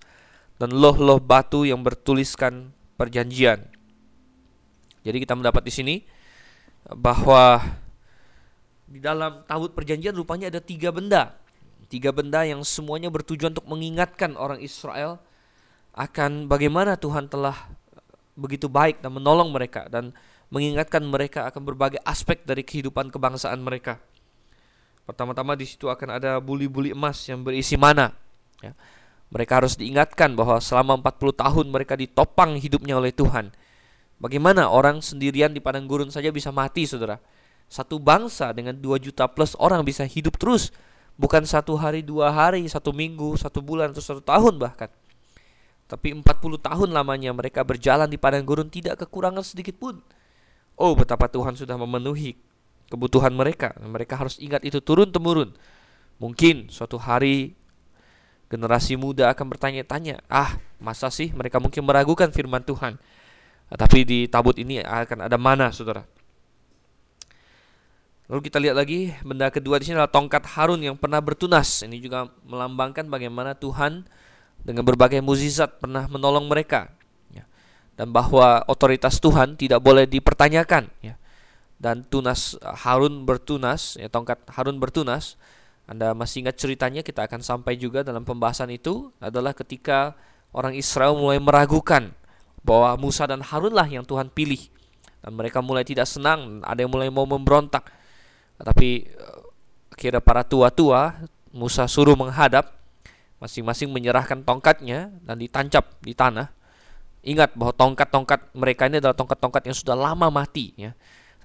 dan loh-loh batu yang bertuliskan perjanjian jadi kita mendapat di sini bahwa di dalam tabut perjanjian rupanya ada tiga benda. Tiga benda yang semuanya bertujuan untuk mengingatkan orang Israel akan bagaimana Tuhan telah begitu baik dan menolong mereka dan mengingatkan mereka akan berbagai aspek dari kehidupan kebangsaan mereka. Pertama-tama di situ akan ada buli-buli emas yang berisi mana. Ya. Mereka harus diingatkan bahwa selama 40 tahun mereka ditopang hidupnya oleh Tuhan Bagaimana orang sendirian di padang gurun saja bisa mati, saudara? Satu bangsa dengan 2 juta plus orang bisa hidup terus. Bukan satu hari, dua hari, satu minggu, satu bulan, atau satu tahun bahkan. Tapi 40 tahun lamanya mereka berjalan di padang gurun tidak kekurangan sedikit pun. Oh betapa Tuhan sudah memenuhi kebutuhan mereka. Mereka harus ingat itu turun-temurun. Mungkin suatu hari generasi muda akan bertanya-tanya, ah masa sih mereka mungkin meragukan firman Tuhan. Tapi di tabut ini akan ada mana, saudara? Lalu kita lihat lagi benda kedua di sini adalah tongkat Harun yang pernah bertunas. Ini juga melambangkan bagaimana Tuhan dengan berbagai mukjizat pernah menolong mereka. Ya. Dan bahwa otoritas Tuhan tidak boleh dipertanyakan. Ya. Dan tunas Harun bertunas, ya, tongkat Harun bertunas. Anda masih ingat ceritanya? Kita akan sampai juga dalam pembahasan itu adalah ketika orang Israel mulai meragukan bahwa Musa dan Harunlah yang Tuhan pilih dan mereka mulai tidak senang ada yang mulai mau memberontak tapi eh, akhirnya para tua-tua Musa suruh menghadap masing-masing menyerahkan tongkatnya dan ditancap di tanah ingat bahwa tongkat-tongkat mereka ini adalah tongkat-tongkat yang sudah lama mati ya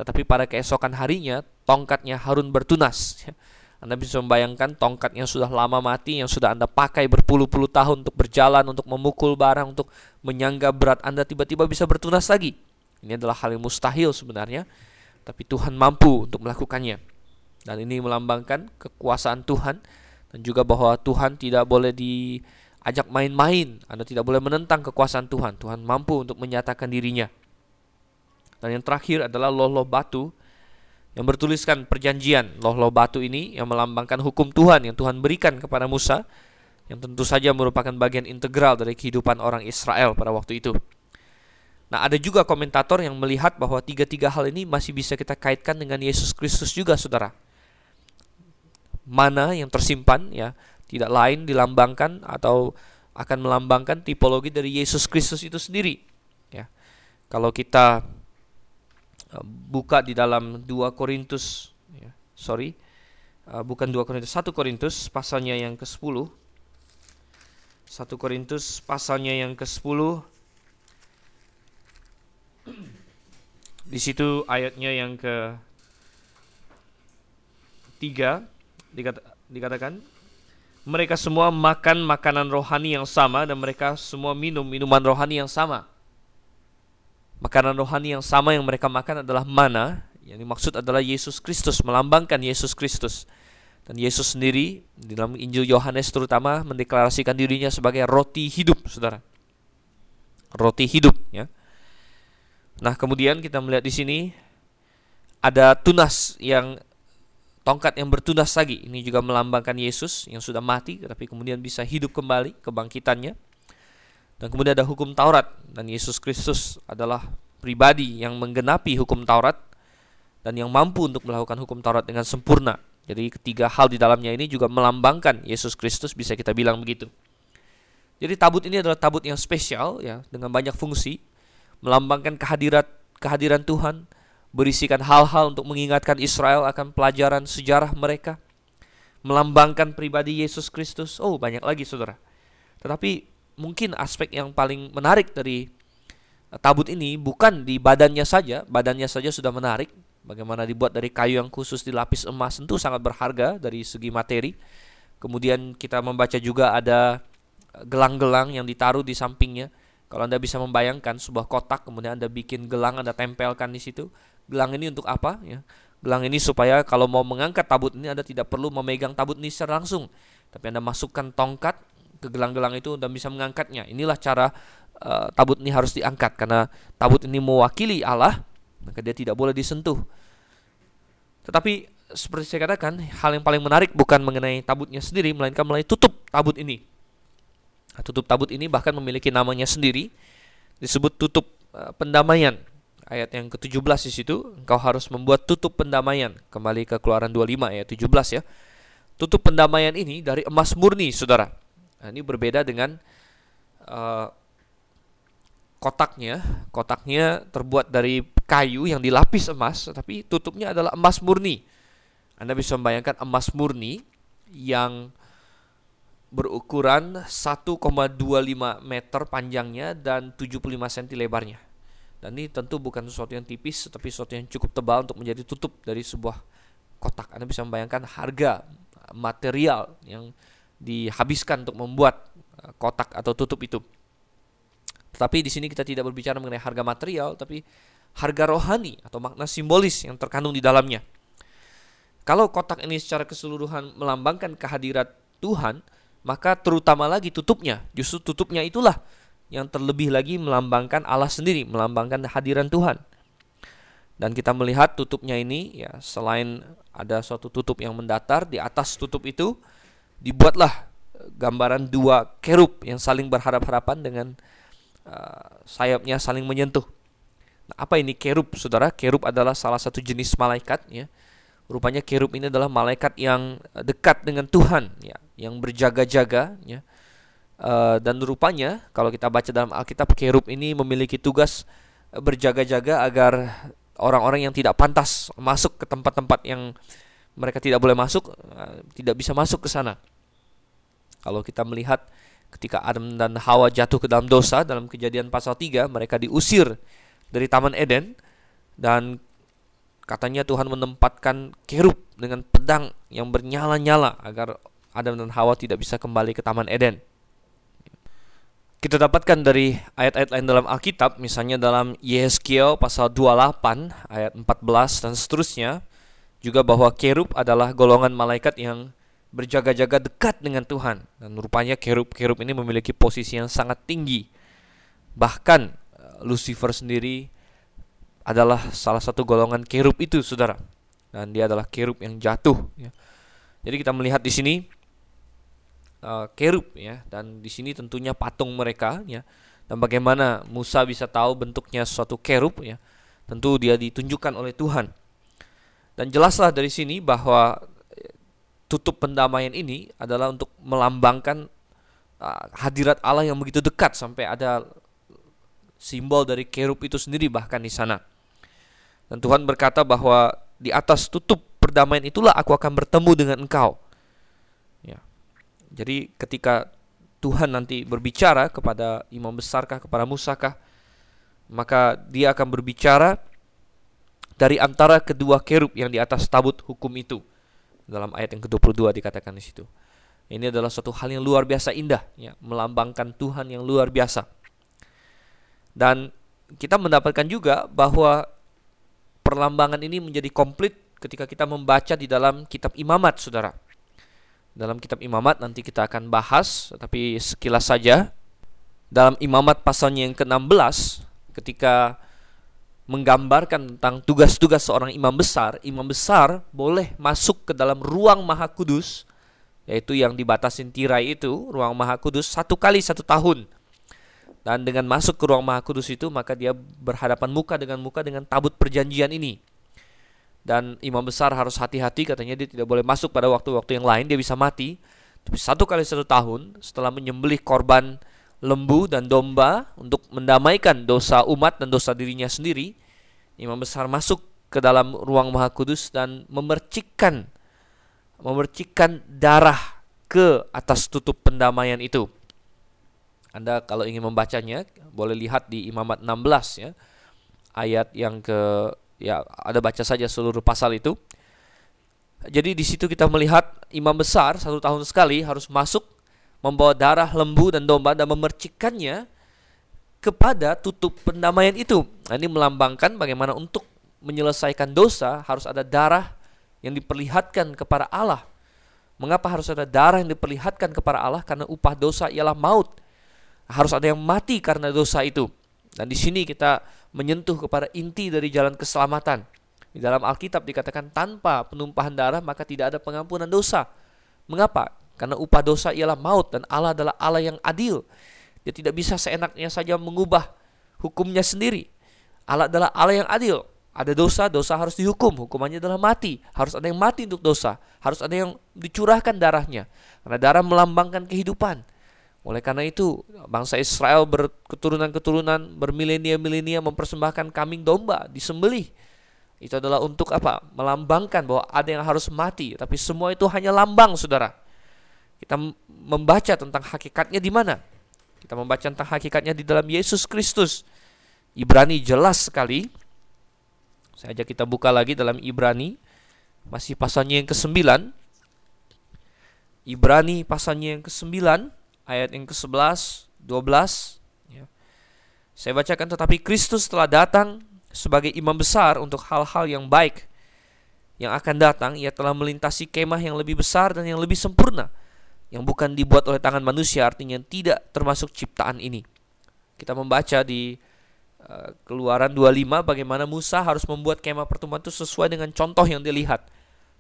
tetapi pada keesokan harinya tongkatnya Harun bertunas ya. Anda bisa membayangkan tongkat yang sudah lama mati, yang sudah Anda pakai berpuluh-puluh tahun untuk berjalan, untuk memukul barang, untuk menyangga berat Anda tiba-tiba bisa bertunas lagi. Ini adalah hal yang mustahil sebenarnya, tapi Tuhan mampu untuk melakukannya. Dan ini melambangkan kekuasaan Tuhan dan juga bahwa Tuhan tidak boleh diajak main-main. Anda tidak boleh menentang kekuasaan Tuhan. Tuhan mampu untuk menyatakan dirinya. Dan yang terakhir adalah loh-loh batu yang bertuliskan perjanjian loh-loh batu ini yang melambangkan hukum Tuhan yang Tuhan berikan kepada Musa yang tentu saja merupakan bagian integral dari kehidupan orang Israel pada waktu itu. Nah, ada juga komentator yang melihat bahwa tiga-tiga hal ini masih bisa kita kaitkan dengan Yesus Kristus juga, saudara. Mana yang tersimpan ya tidak lain dilambangkan atau akan melambangkan tipologi dari Yesus Kristus itu sendiri ya. Kalau kita uh, buka di dalam 2 Korintus ya, sorry uh, bukan 2 Korintus 1 Korintus pasalnya yang ke-10 1 Korintus pasalnya yang ke-10 di situ ayatnya yang ke tiga dikatakan mereka semua makan makanan rohani yang sama dan mereka semua minum minuman rohani yang sama. Makanan rohani yang sama yang mereka makan adalah mana, yang dimaksud adalah Yesus Kristus, melambangkan Yesus Kristus. Dan Yesus sendiri di dalam Injil Yohanes terutama mendeklarasikan dirinya sebagai roti hidup, Saudara. Roti hidup, ya. Nah, kemudian kita melihat di sini ada tunas yang tongkat yang bertunas lagi. Ini juga melambangkan Yesus yang sudah mati tapi kemudian bisa hidup kembali kebangkitannya. Dan kemudian ada hukum Taurat dan Yesus Kristus adalah pribadi yang menggenapi hukum Taurat dan yang mampu untuk melakukan hukum Taurat dengan sempurna. Jadi ketiga hal di dalamnya ini juga melambangkan Yesus Kristus bisa kita bilang begitu. Jadi tabut ini adalah tabut yang spesial ya dengan banyak fungsi melambangkan kehadiran kehadiran Tuhan, berisikan hal-hal untuk mengingatkan Israel akan pelajaran sejarah mereka, melambangkan pribadi Yesus Kristus. Oh, banyak lagi Saudara. Tetapi mungkin aspek yang paling menarik dari tabut ini bukan di badannya saja, badannya saja sudah menarik, bagaimana dibuat dari kayu yang khusus dilapis emas tentu sangat berharga dari segi materi. Kemudian kita membaca juga ada gelang-gelang yang ditaruh di sampingnya kalau Anda bisa membayangkan sebuah kotak kemudian Anda bikin gelang Anda tempelkan di situ. Gelang ini untuk apa ya? Gelang ini supaya kalau mau mengangkat tabut ini Anda tidak perlu memegang tabut ini secara langsung, tapi Anda masukkan tongkat ke gelang-gelang itu dan bisa mengangkatnya. Inilah cara uh, tabut ini harus diangkat karena tabut ini mewakili Allah, maka dia tidak boleh disentuh. Tetapi seperti saya katakan, hal yang paling menarik bukan mengenai tabutnya sendiri, melainkan melalui tutup tabut ini. Tutup tabut ini bahkan memiliki namanya sendiri, disebut tutup uh, pendamaian. Ayat yang ke-17 di situ, engkau harus membuat tutup pendamaian. Kembali ke Keluaran 25 ayat 17 ya. Tutup pendamaian ini dari emas murni, Saudara. Nah, ini berbeda dengan uh, kotaknya. Kotaknya terbuat dari kayu yang dilapis emas, tapi tutupnya adalah emas murni. Anda bisa membayangkan emas murni yang berukuran 1,25 meter panjangnya dan 75 cm lebarnya. Dan ini tentu bukan sesuatu yang tipis, tetapi sesuatu yang cukup tebal untuk menjadi tutup dari sebuah kotak. Anda bisa membayangkan harga material yang dihabiskan untuk membuat uh, kotak atau tutup itu. Tetapi di sini kita tidak berbicara mengenai harga material, tapi harga rohani atau makna simbolis yang terkandung di dalamnya. Kalau kotak ini secara keseluruhan melambangkan kehadiran Tuhan, maka terutama lagi tutupnya. Justru tutupnya itulah yang terlebih lagi melambangkan Allah sendiri, melambangkan hadiran Tuhan. Dan kita melihat tutupnya ini ya selain ada suatu tutup yang mendatar di atas tutup itu dibuatlah gambaran dua kerub yang saling berharap-harapan dengan uh, sayapnya saling menyentuh. Nah, apa ini kerub, Saudara? Kerub adalah salah satu jenis malaikat ya Rupanya kerub ini adalah malaikat yang eh, dekat dengan Tuhan, ya, yang berjaga-jaga, ya. Uh, dan rupanya kalau kita baca dalam Alkitab kerub ini memiliki tugas eh, berjaga-jaga agar orang-orang yang tidak pantas masuk ke tempat-tempat yang mereka tidak boleh masuk uh, tidak bisa masuk ke sana. Kalau kita melihat ketika Adam dan Hawa jatuh ke dalam dosa dalam kejadian pasal 3 mereka diusir dari taman Eden dan Katanya Tuhan menempatkan kerub dengan pedang yang bernyala-nyala agar Adam dan Hawa tidak bisa kembali ke Taman Eden. Kita dapatkan dari ayat-ayat lain dalam Alkitab, misalnya dalam Yehezkiel pasal 28 ayat 14 dan seterusnya, juga bahwa kerub adalah golongan malaikat yang berjaga-jaga dekat dengan Tuhan dan rupanya kerub-kerub ini memiliki posisi yang sangat tinggi. Bahkan eh, Lucifer sendiri adalah salah satu golongan kerub itu, saudara. Dan dia adalah kerub yang jatuh. Ya. Jadi kita melihat di sini uh, kerub ya, dan di sini tentunya patung mereka ya. Dan bagaimana Musa bisa tahu bentuknya suatu kerub ya? Tentu dia ditunjukkan oleh Tuhan. Dan jelaslah dari sini bahwa tutup pendamaian ini adalah untuk melambangkan uh, hadirat Allah yang begitu dekat sampai ada simbol dari kerub itu sendiri bahkan di sana. Dan Tuhan berkata bahwa di atas tutup perdamaian itulah aku akan bertemu dengan engkau. Jadi ketika Tuhan nanti berbicara kepada imam besarkah kepada Musakah maka dia akan berbicara dari antara kedua kerub yang di atas tabut hukum itu dalam ayat yang ke-22 dikatakan di situ. Ini adalah suatu hal yang luar biasa indah, ya, melambangkan Tuhan yang luar biasa. Dan kita mendapatkan juga bahwa perlambangan ini menjadi komplit ketika kita membaca di dalam kitab Imamat, Saudara. Dalam kitab Imamat nanti kita akan bahas, tapi sekilas saja dalam Imamat pasalnya yang ke-16 ketika menggambarkan tentang tugas-tugas seorang imam besar, imam besar boleh masuk ke dalam ruang maha kudus, yaitu yang dibatasin tirai itu, ruang maha kudus, satu kali satu tahun. Dan dengan masuk ke ruang maha kudus itu, maka dia berhadapan muka dengan muka dengan tabut perjanjian ini. Dan imam besar harus hati-hati, katanya dia tidak boleh masuk pada waktu-waktu yang lain, dia bisa mati. Tapi satu kali satu tahun, setelah menyembelih korban lembu dan domba untuk mendamaikan dosa umat dan dosa dirinya sendiri, imam besar masuk ke dalam ruang maha kudus dan memercikkan memercikkan darah ke atas tutup pendamaian itu. Anda kalau ingin membacanya boleh lihat di Imamat 16 ya. Ayat yang ke ya ada baca saja seluruh pasal itu. Jadi di situ kita melihat imam besar satu tahun sekali harus masuk membawa darah lembu dan domba dan memercikannya kepada tutup pendamaian itu. Nah, ini melambangkan bagaimana untuk menyelesaikan dosa harus ada darah yang diperlihatkan kepada Allah. Mengapa harus ada darah yang diperlihatkan kepada Allah? Karena upah dosa ialah maut. Harus ada yang mati karena dosa itu. Dan di sini kita menyentuh kepada inti dari jalan keselamatan. Di dalam Alkitab dikatakan tanpa penumpahan darah maka tidak ada pengampunan dosa. Mengapa? Karena upah dosa ialah maut dan Allah adalah Allah yang adil. Dia tidak bisa seenaknya saja mengubah hukumnya sendiri. Allah adalah Allah yang adil. Ada dosa, dosa harus dihukum. Hukumannya adalah mati. Harus ada yang mati untuk dosa. Harus ada yang dicurahkan darahnya. Karena darah melambangkan kehidupan. Oleh karena itu, bangsa Israel berketurunan-keturunan, bermilenia-milenia mempersembahkan kambing domba, disembelih. Itu adalah untuk apa? Melambangkan bahwa ada yang harus mati. Tapi semua itu hanya lambang, saudara. Kita membaca tentang hakikatnya di mana? Kita membaca tentang hakikatnya di dalam Yesus Kristus. Ibrani jelas sekali. Saya ajak kita buka lagi dalam Ibrani. Masih pasalnya yang ke-9. Ibrani pasalnya yang ke-9. Ayat yang ke-11, 12. Ya. Saya bacakan, tetapi Kristus telah datang sebagai imam besar untuk hal-hal yang baik yang akan datang, ia telah melintasi kemah yang lebih besar dan yang lebih sempurna, yang bukan dibuat oleh tangan manusia artinya tidak termasuk ciptaan ini. Kita membaca di uh, Keluaran 25 bagaimana Musa harus membuat kemah pertemuan itu sesuai dengan contoh yang dia lihat.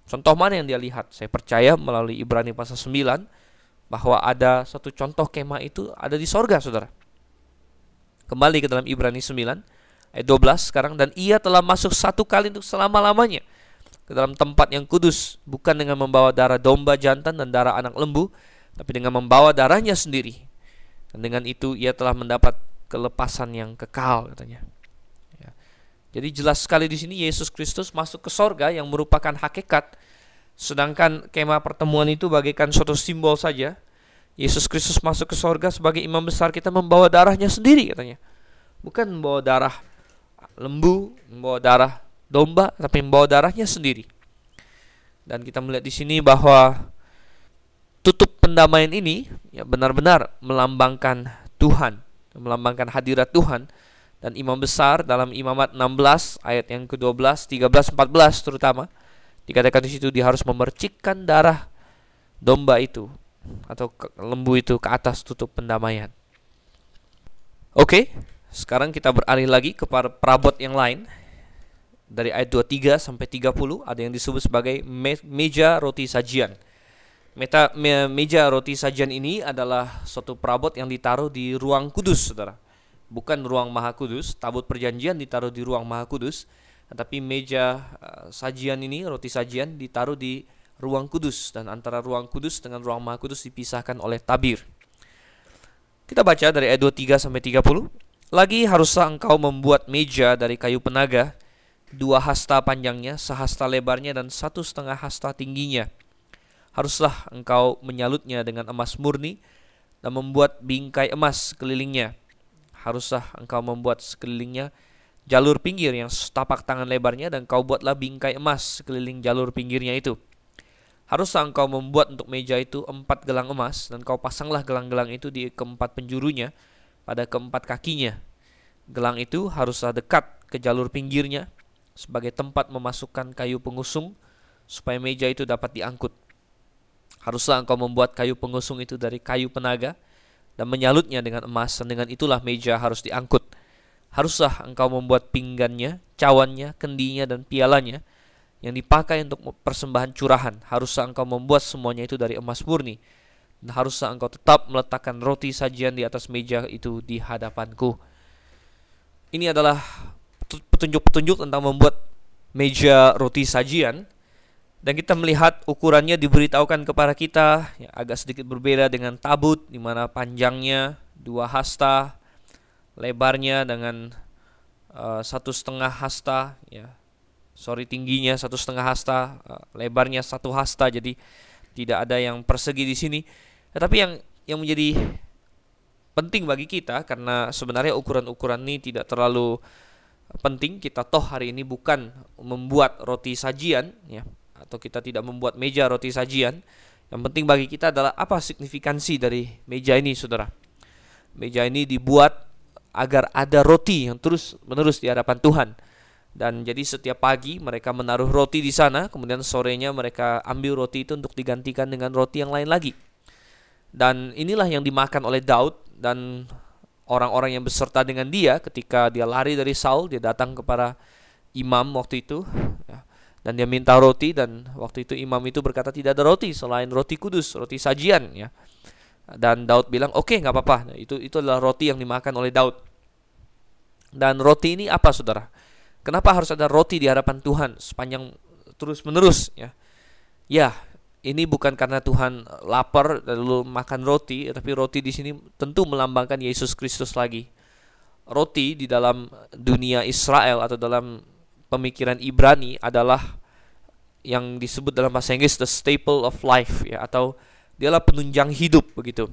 Contoh mana yang dia lihat? Saya percaya melalui Ibrani pasal 9 bahwa ada satu contoh kemah itu ada di sorga, Saudara. Kembali ke dalam Ibrani 9 ayat 12 sekarang dan ia telah masuk satu kali untuk selama-lamanya ke dalam tempat yang kudus bukan dengan membawa darah domba jantan dan darah anak lembu tapi dengan membawa darahnya sendiri dan dengan itu ia telah mendapat kelepasan yang kekal katanya ya. jadi jelas sekali di sini Yesus Kristus masuk ke sorga yang merupakan hakikat sedangkan kemah pertemuan itu bagaikan suatu simbol saja. Yesus Kristus masuk ke sorga sebagai imam besar kita membawa darahnya sendiri katanya. Bukan membawa darah lembu membawa darah domba tapi membawa darahnya sendiri. Dan kita melihat di sini bahwa tutup pendamaian ini ya benar-benar melambangkan Tuhan, melambangkan hadirat Tuhan. Dan imam besar dalam Imamat 16 ayat yang ke-12, 13, 14 terutama dikatakan di situ dia harus memercikkan darah domba itu atau lembu itu ke atas tutup pendamaian. Oke, sekarang kita beralih lagi ke perabot yang lain dari ayat 23 sampai 30 ada yang disebut sebagai me meja roti sajian. Meta, me, meja roti sajian ini adalah suatu perabot yang ditaruh di ruang kudus, Saudara. Bukan ruang Maha Kudus, tabut perjanjian ditaruh di ruang Maha Kudus, tetapi meja uh, sajian ini, roti sajian ditaruh di ruang kudus dan antara ruang kudus dengan ruang maha kudus dipisahkan oleh tabir. Kita baca dari ayat 23 sampai 30. Lagi haruslah engkau membuat meja dari kayu penaga, dua hasta panjangnya, sehasta lebarnya dan satu setengah hasta tingginya. Haruslah engkau menyalutnya dengan emas murni dan membuat bingkai emas kelilingnya. Haruslah engkau membuat sekelilingnya jalur pinggir yang setapak tangan lebarnya dan kau buatlah bingkai emas sekeliling jalur pinggirnya itu. Haruslah engkau membuat untuk meja itu empat gelang emas dan kau pasanglah gelang-gelang itu di keempat penjurunya pada keempat kakinya. Gelang itu haruslah dekat ke jalur pinggirnya sebagai tempat memasukkan kayu pengusung supaya meja itu dapat diangkut. Haruslah engkau membuat kayu pengusung itu dari kayu penaga dan menyalutnya dengan emas dan dengan itulah meja harus diangkut. Haruslah engkau membuat pinggannya, cawannya, kendinya dan pialanya yang dipakai untuk persembahan curahan. Haruslah engkau membuat semuanya itu dari emas murni. Dan haruslah engkau tetap meletakkan roti sajian di atas meja itu di hadapanku. Ini adalah petunjuk-petunjuk tentang membuat meja roti sajian dan kita melihat ukurannya diberitahukan kepada kita ya, agak sedikit berbeda dengan tabut di mana panjangnya dua hasta lebarnya dengan uh, satu setengah hasta ya sorry tingginya satu setengah hasta, uh, lebarnya satu hasta, jadi tidak ada yang persegi di sini. Tetapi yang yang menjadi penting bagi kita karena sebenarnya ukuran-ukuran ini tidak terlalu penting. Kita toh hari ini bukan membuat roti sajian, ya, atau kita tidak membuat meja roti sajian. Yang penting bagi kita adalah apa signifikansi dari meja ini, saudara. Meja ini dibuat agar ada roti yang terus menerus di hadapan Tuhan dan jadi setiap pagi mereka menaruh roti di sana, kemudian sorenya mereka ambil roti itu untuk digantikan dengan roti yang lain lagi. Dan inilah yang dimakan oleh Daud dan orang-orang yang beserta dengan dia ketika dia lari dari Saul, dia datang kepada imam waktu itu ya, dan dia minta roti dan waktu itu imam itu berkata tidak ada roti selain roti kudus, roti sajian ya. Dan Daud bilang, "Oke, okay, nggak apa-apa." Nah, itu itu adalah roti yang dimakan oleh Daud. Dan roti ini apa, Saudara? Kenapa harus ada roti di hadapan Tuhan sepanjang terus menerus ya? Ya, ini bukan karena Tuhan lapar lalu makan roti, tapi roti di sini tentu melambangkan Yesus Kristus lagi. Roti di dalam dunia Israel atau dalam pemikiran Ibrani adalah yang disebut dalam bahasa Inggris the staple of life ya atau dialah penunjang hidup begitu.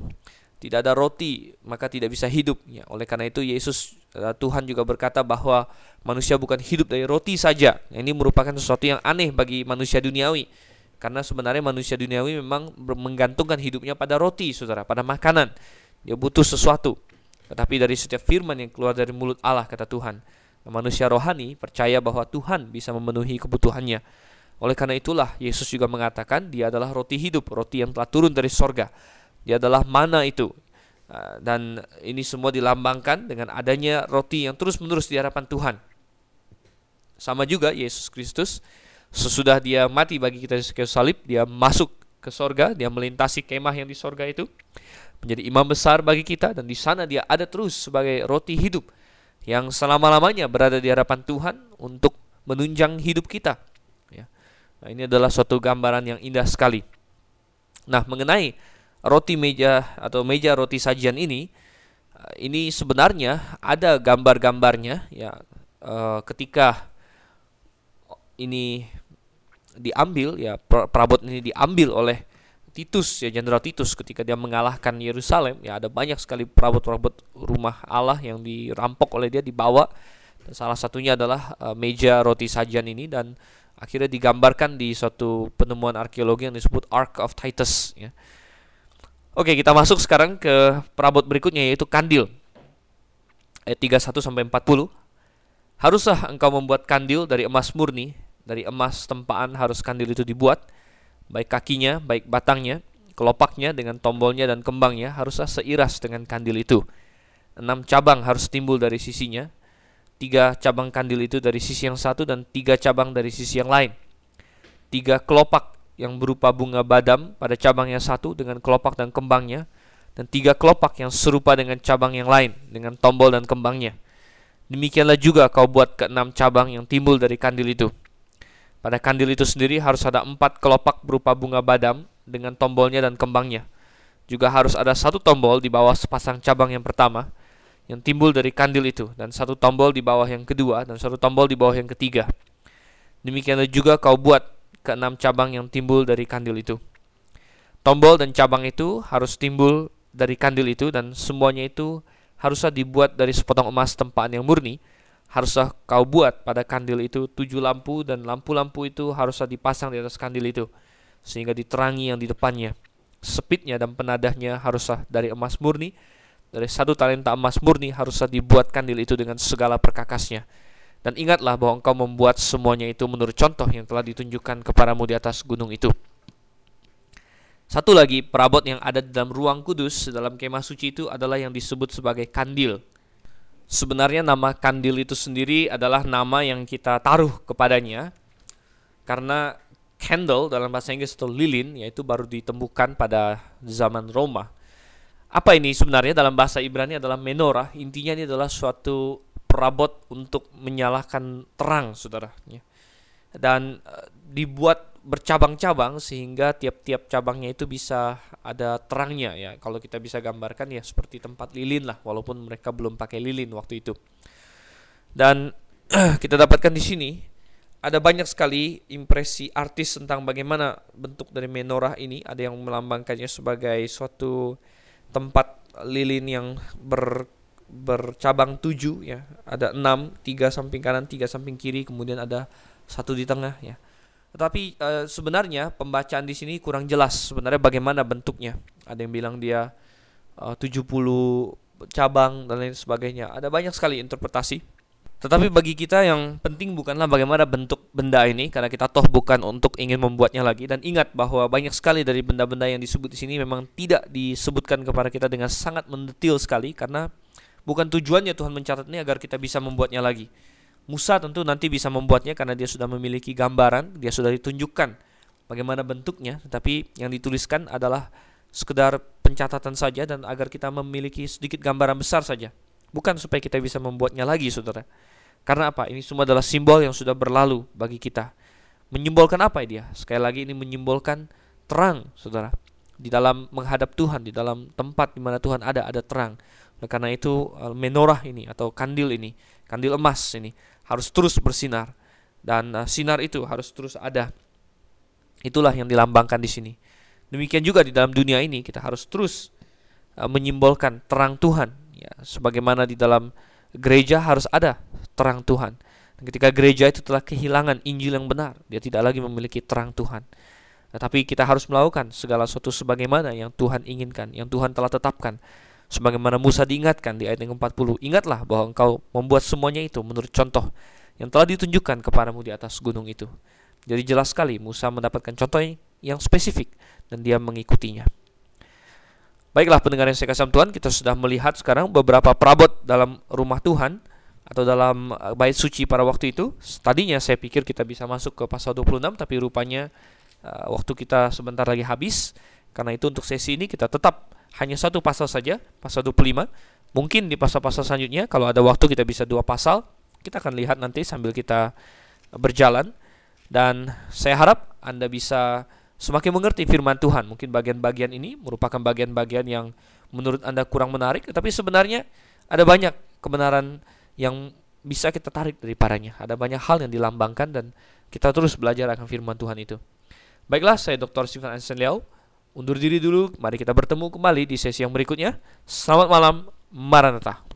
Tidak ada roti maka tidak bisa hidup ya. Oleh karena itu Yesus Eh, Tuhan juga berkata bahwa manusia bukan hidup dari roti saja. Ini merupakan sesuatu yang aneh bagi manusia duniawi. Karena sebenarnya manusia duniawi memang menggantungkan hidupnya pada roti, saudara, pada makanan. Dia butuh sesuatu. Tetapi dari setiap firman yang keluar dari mulut Allah, kata Tuhan, manusia rohani percaya bahwa Tuhan bisa memenuhi kebutuhannya. Oleh karena itulah Yesus juga mengatakan dia adalah roti hidup, roti yang telah turun dari sorga. Dia adalah mana itu Ah, dan ini semua dilambangkan dengan adanya roti yang terus-menerus di hadapan Tuhan. Sama juga Yesus Kristus sesudah dia mati bagi kita di salib, dia masuk ke sorga, dia melintasi kemah yang di sorga itu, menjadi imam besar bagi kita dan di sana dia ada terus sebagai roti hidup yang selama-lamanya berada di hadapan Tuhan untuk menunjang hidup kita. Nah, ini adalah suatu gambaran yang indah sekali. Nah, mengenai roti meja atau meja roti sajian ini eh, ini sebenarnya ada gambar-gambarnya ya uh, ketika ini diambil ya perabot ini diambil oleh Titus ya Jenderal Titus ketika dia mengalahkan Yerusalem ya ada banyak sekali perabot-perabot rumah Allah yang dirampok oleh dia dibawa dan salah satunya adalah uh, meja roti sajian ini dan akhirnya digambarkan di suatu penemuan arkeologi yang disebut Ark of Titus ya Oke, kita masuk sekarang ke perabot berikutnya yaitu kandil. Ayat 31 sampai 40. Haruslah engkau membuat kandil dari emas murni, dari emas tempaan harus kandil itu dibuat, baik kakinya, baik batangnya, kelopaknya dengan tombolnya dan kembangnya haruslah seiras dengan kandil itu. Enam cabang harus timbul dari sisinya, tiga cabang kandil itu dari sisi yang satu dan tiga cabang dari sisi yang lain. Tiga kelopak yang berupa bunga badam pada cabang yang satu dengan kelopak dan kembangnya, dan tiga kelopak yang serupa dengan cabang yang lain dengan tombol dan kembangnya. Demikianlah juga kau buat keenam cabang yang timbul dari kandil itu. Pada kandil itu sendiri harus ada empat kelopak berupa bunga badam dengan tombolnya dan kembangnya. Juga harus ada satu tombol di bawah sepasang cabang yang pertama yang timbul dari kandil itu dan satu tombol di bawah yang kedua dan satu tombol di bawah yang ketiga. Demikianlah juga kau buat keenam cabang yang timbul dari kandil itu. Tombol dan cabang itu harus timbul dari kandil itu dan semuanya itu haruslah dibuat dari sepotong emas tempaan yang murni. Haruslah kau buat pada kandil itu tujuh lampu dan lampu-lampu itu haruslah dipasang di atas kandil itu sehingga diterangi yang di depannya. Sepitnya dan penadahnya haruslah dari emas murni dari satu talenta emas murni haruslah dibuat kandil itu dengan segala perkakasnya. Dan ingatlah bahwa engkau membuat semuanya itu menurut contoh yang telah ditunjukkan kepadamu di atas gunung itu. Satu lagi, perabot yang ada di dalam ruang kudus dalam kemah suci itu adalah yang disebut sebagai kandil. Sebenarnya nama kandil itu sendiri adalah nama yang kita taruh kepadanya karena candle dalam bahasa Inggris atau lilin yaitu baru ditemukan pada zaman Roma apa ini sebenarnya dalam bahasa Ibrani adalah menorah. Intinya ini adalah suatu perabot untuk menyalakan terang, saudara. Dan uh, dibuat bercabang-cabang sehingga tiap-tiap cabangnya itu bisa ada terangnya ya. Kalau kita bisa gambarkan ya seperti tempat lilin lah, walaupun mereka belum pakai lilin waktu itu. Dan kita dapatkan di sini ada banyak sekali impresi artis tentang bagaimana bentuk dari menorah ini. Ada yang melambangkannya sebagai suatu tempat lilin yang ber bercabang tujuh ya. Ada enam tiga samping kanan tiga samping kiri kemudian ada satu di tengah ya. Tetapi e, sebenarnya pembacaan di sini kurang jelas sebenarnya bagaimana bentuknya. Ada yang bilang dia eh, tujuh puluh cabang dan lain sebagainya. Ada banyak sekali interpretasi tetapi bagi kita yang penting bukanlah bagaimana bentuk benda ini karena kita toh bukan untuk ingin membuatnya lagi dan ingat bahwa banyak sekali dari benda-benda yang disebut di sini memang tidak disebutkan kepada kita dengan sangat mendetil sekali karena bukan tujuannya Tuhan mencatat ini agar kita bisa membuatnya lagi. Musa tentu nanti bisa membuatnya karena dia sudah memiliki gambaran, dia sudah ditunjukkan bagaimana bentuknya, tetapi yang dituliskan adalah sekedar pencatatan saja dan agar kita memiliki sedikit gambaran besar saja. Bukan supaya kita bisa membuatnya lagi, saudara. Karena apa? Ini semua adalah simbol yang sudah berlalu bagi kita. Menyimbolkan apa dia? Sekali lagi ini menyimbolkan terang, saudara. Di dalam menghadap Tuhan, di dalam tempat di mana Tuhan ada, ada terang. Oleh karena itu eh, menorah ini atau kandil ini, kandil emas ini harus terus bersinar dan uh, sinar itu harus terus ada. Itulah yang dilambangkan di sini. Demikian juga di dalam dunia ini kita harus terus uh, menyimbolkan terang Tuhan ya sebagaimana di dalam gereja harus ada terang Tuhan. Dan ketika gereja itu telah kehilangan Injil yang benar, dia tidak lagi memiliki terang Tuhan. Tetapi kita harus melakukan segala sesuatu sebagaimana yang Tuhan inginkan, yang Tuhan telah tetapkan. Sebagaimana Musa diingatkan di ayat yang 40, ingatlah bahwa engkau membuat semuanya itu menurut contoh yang telah ditunjukkan kepadamu di atas gunung itu. Jadi jelas sekali Musa mendapatkan contoh yang spesifik dan dia mengikutinya. Baiklah pendengar yang saya kasih Tuhan, kita sudah melihat sekarang beberapa perabot dalam rumah Tuhan atau dalam eh, bait suci pada waktu itu. Tadinya saya pikir kita bisa masuk ke pasal 26 tapi rupanya uh, waktu kita sebentar lagi habis. Karena itu untuk sesi ini kita tetap hanya satu pasal saja, pasal 25. Mungkin di pasal-pasal selanjutnya kalau ada waktu kita bisa dua pasal. Kita akan lihat nanti sambil kita berjalan dan saya harap Anda bisa semakin mengerti firman Tuhan. Mungkin bagian-bagian ini merupakan bagian-bagian yang menurut Anda kurang menarik, tapi sebenarnya ada banyak kebenaran yang bisa kita tarik dari paranya. Ada banyak hal yang dilambangkan dan kita terus belajar akan firman Tuhan itu. Baiklah, saya Dr. Stephen Ansen Liao. Undur diri dulu, mari kita bertemu kembali di sesi yang berikutnya. Selamat malam, Maranatha.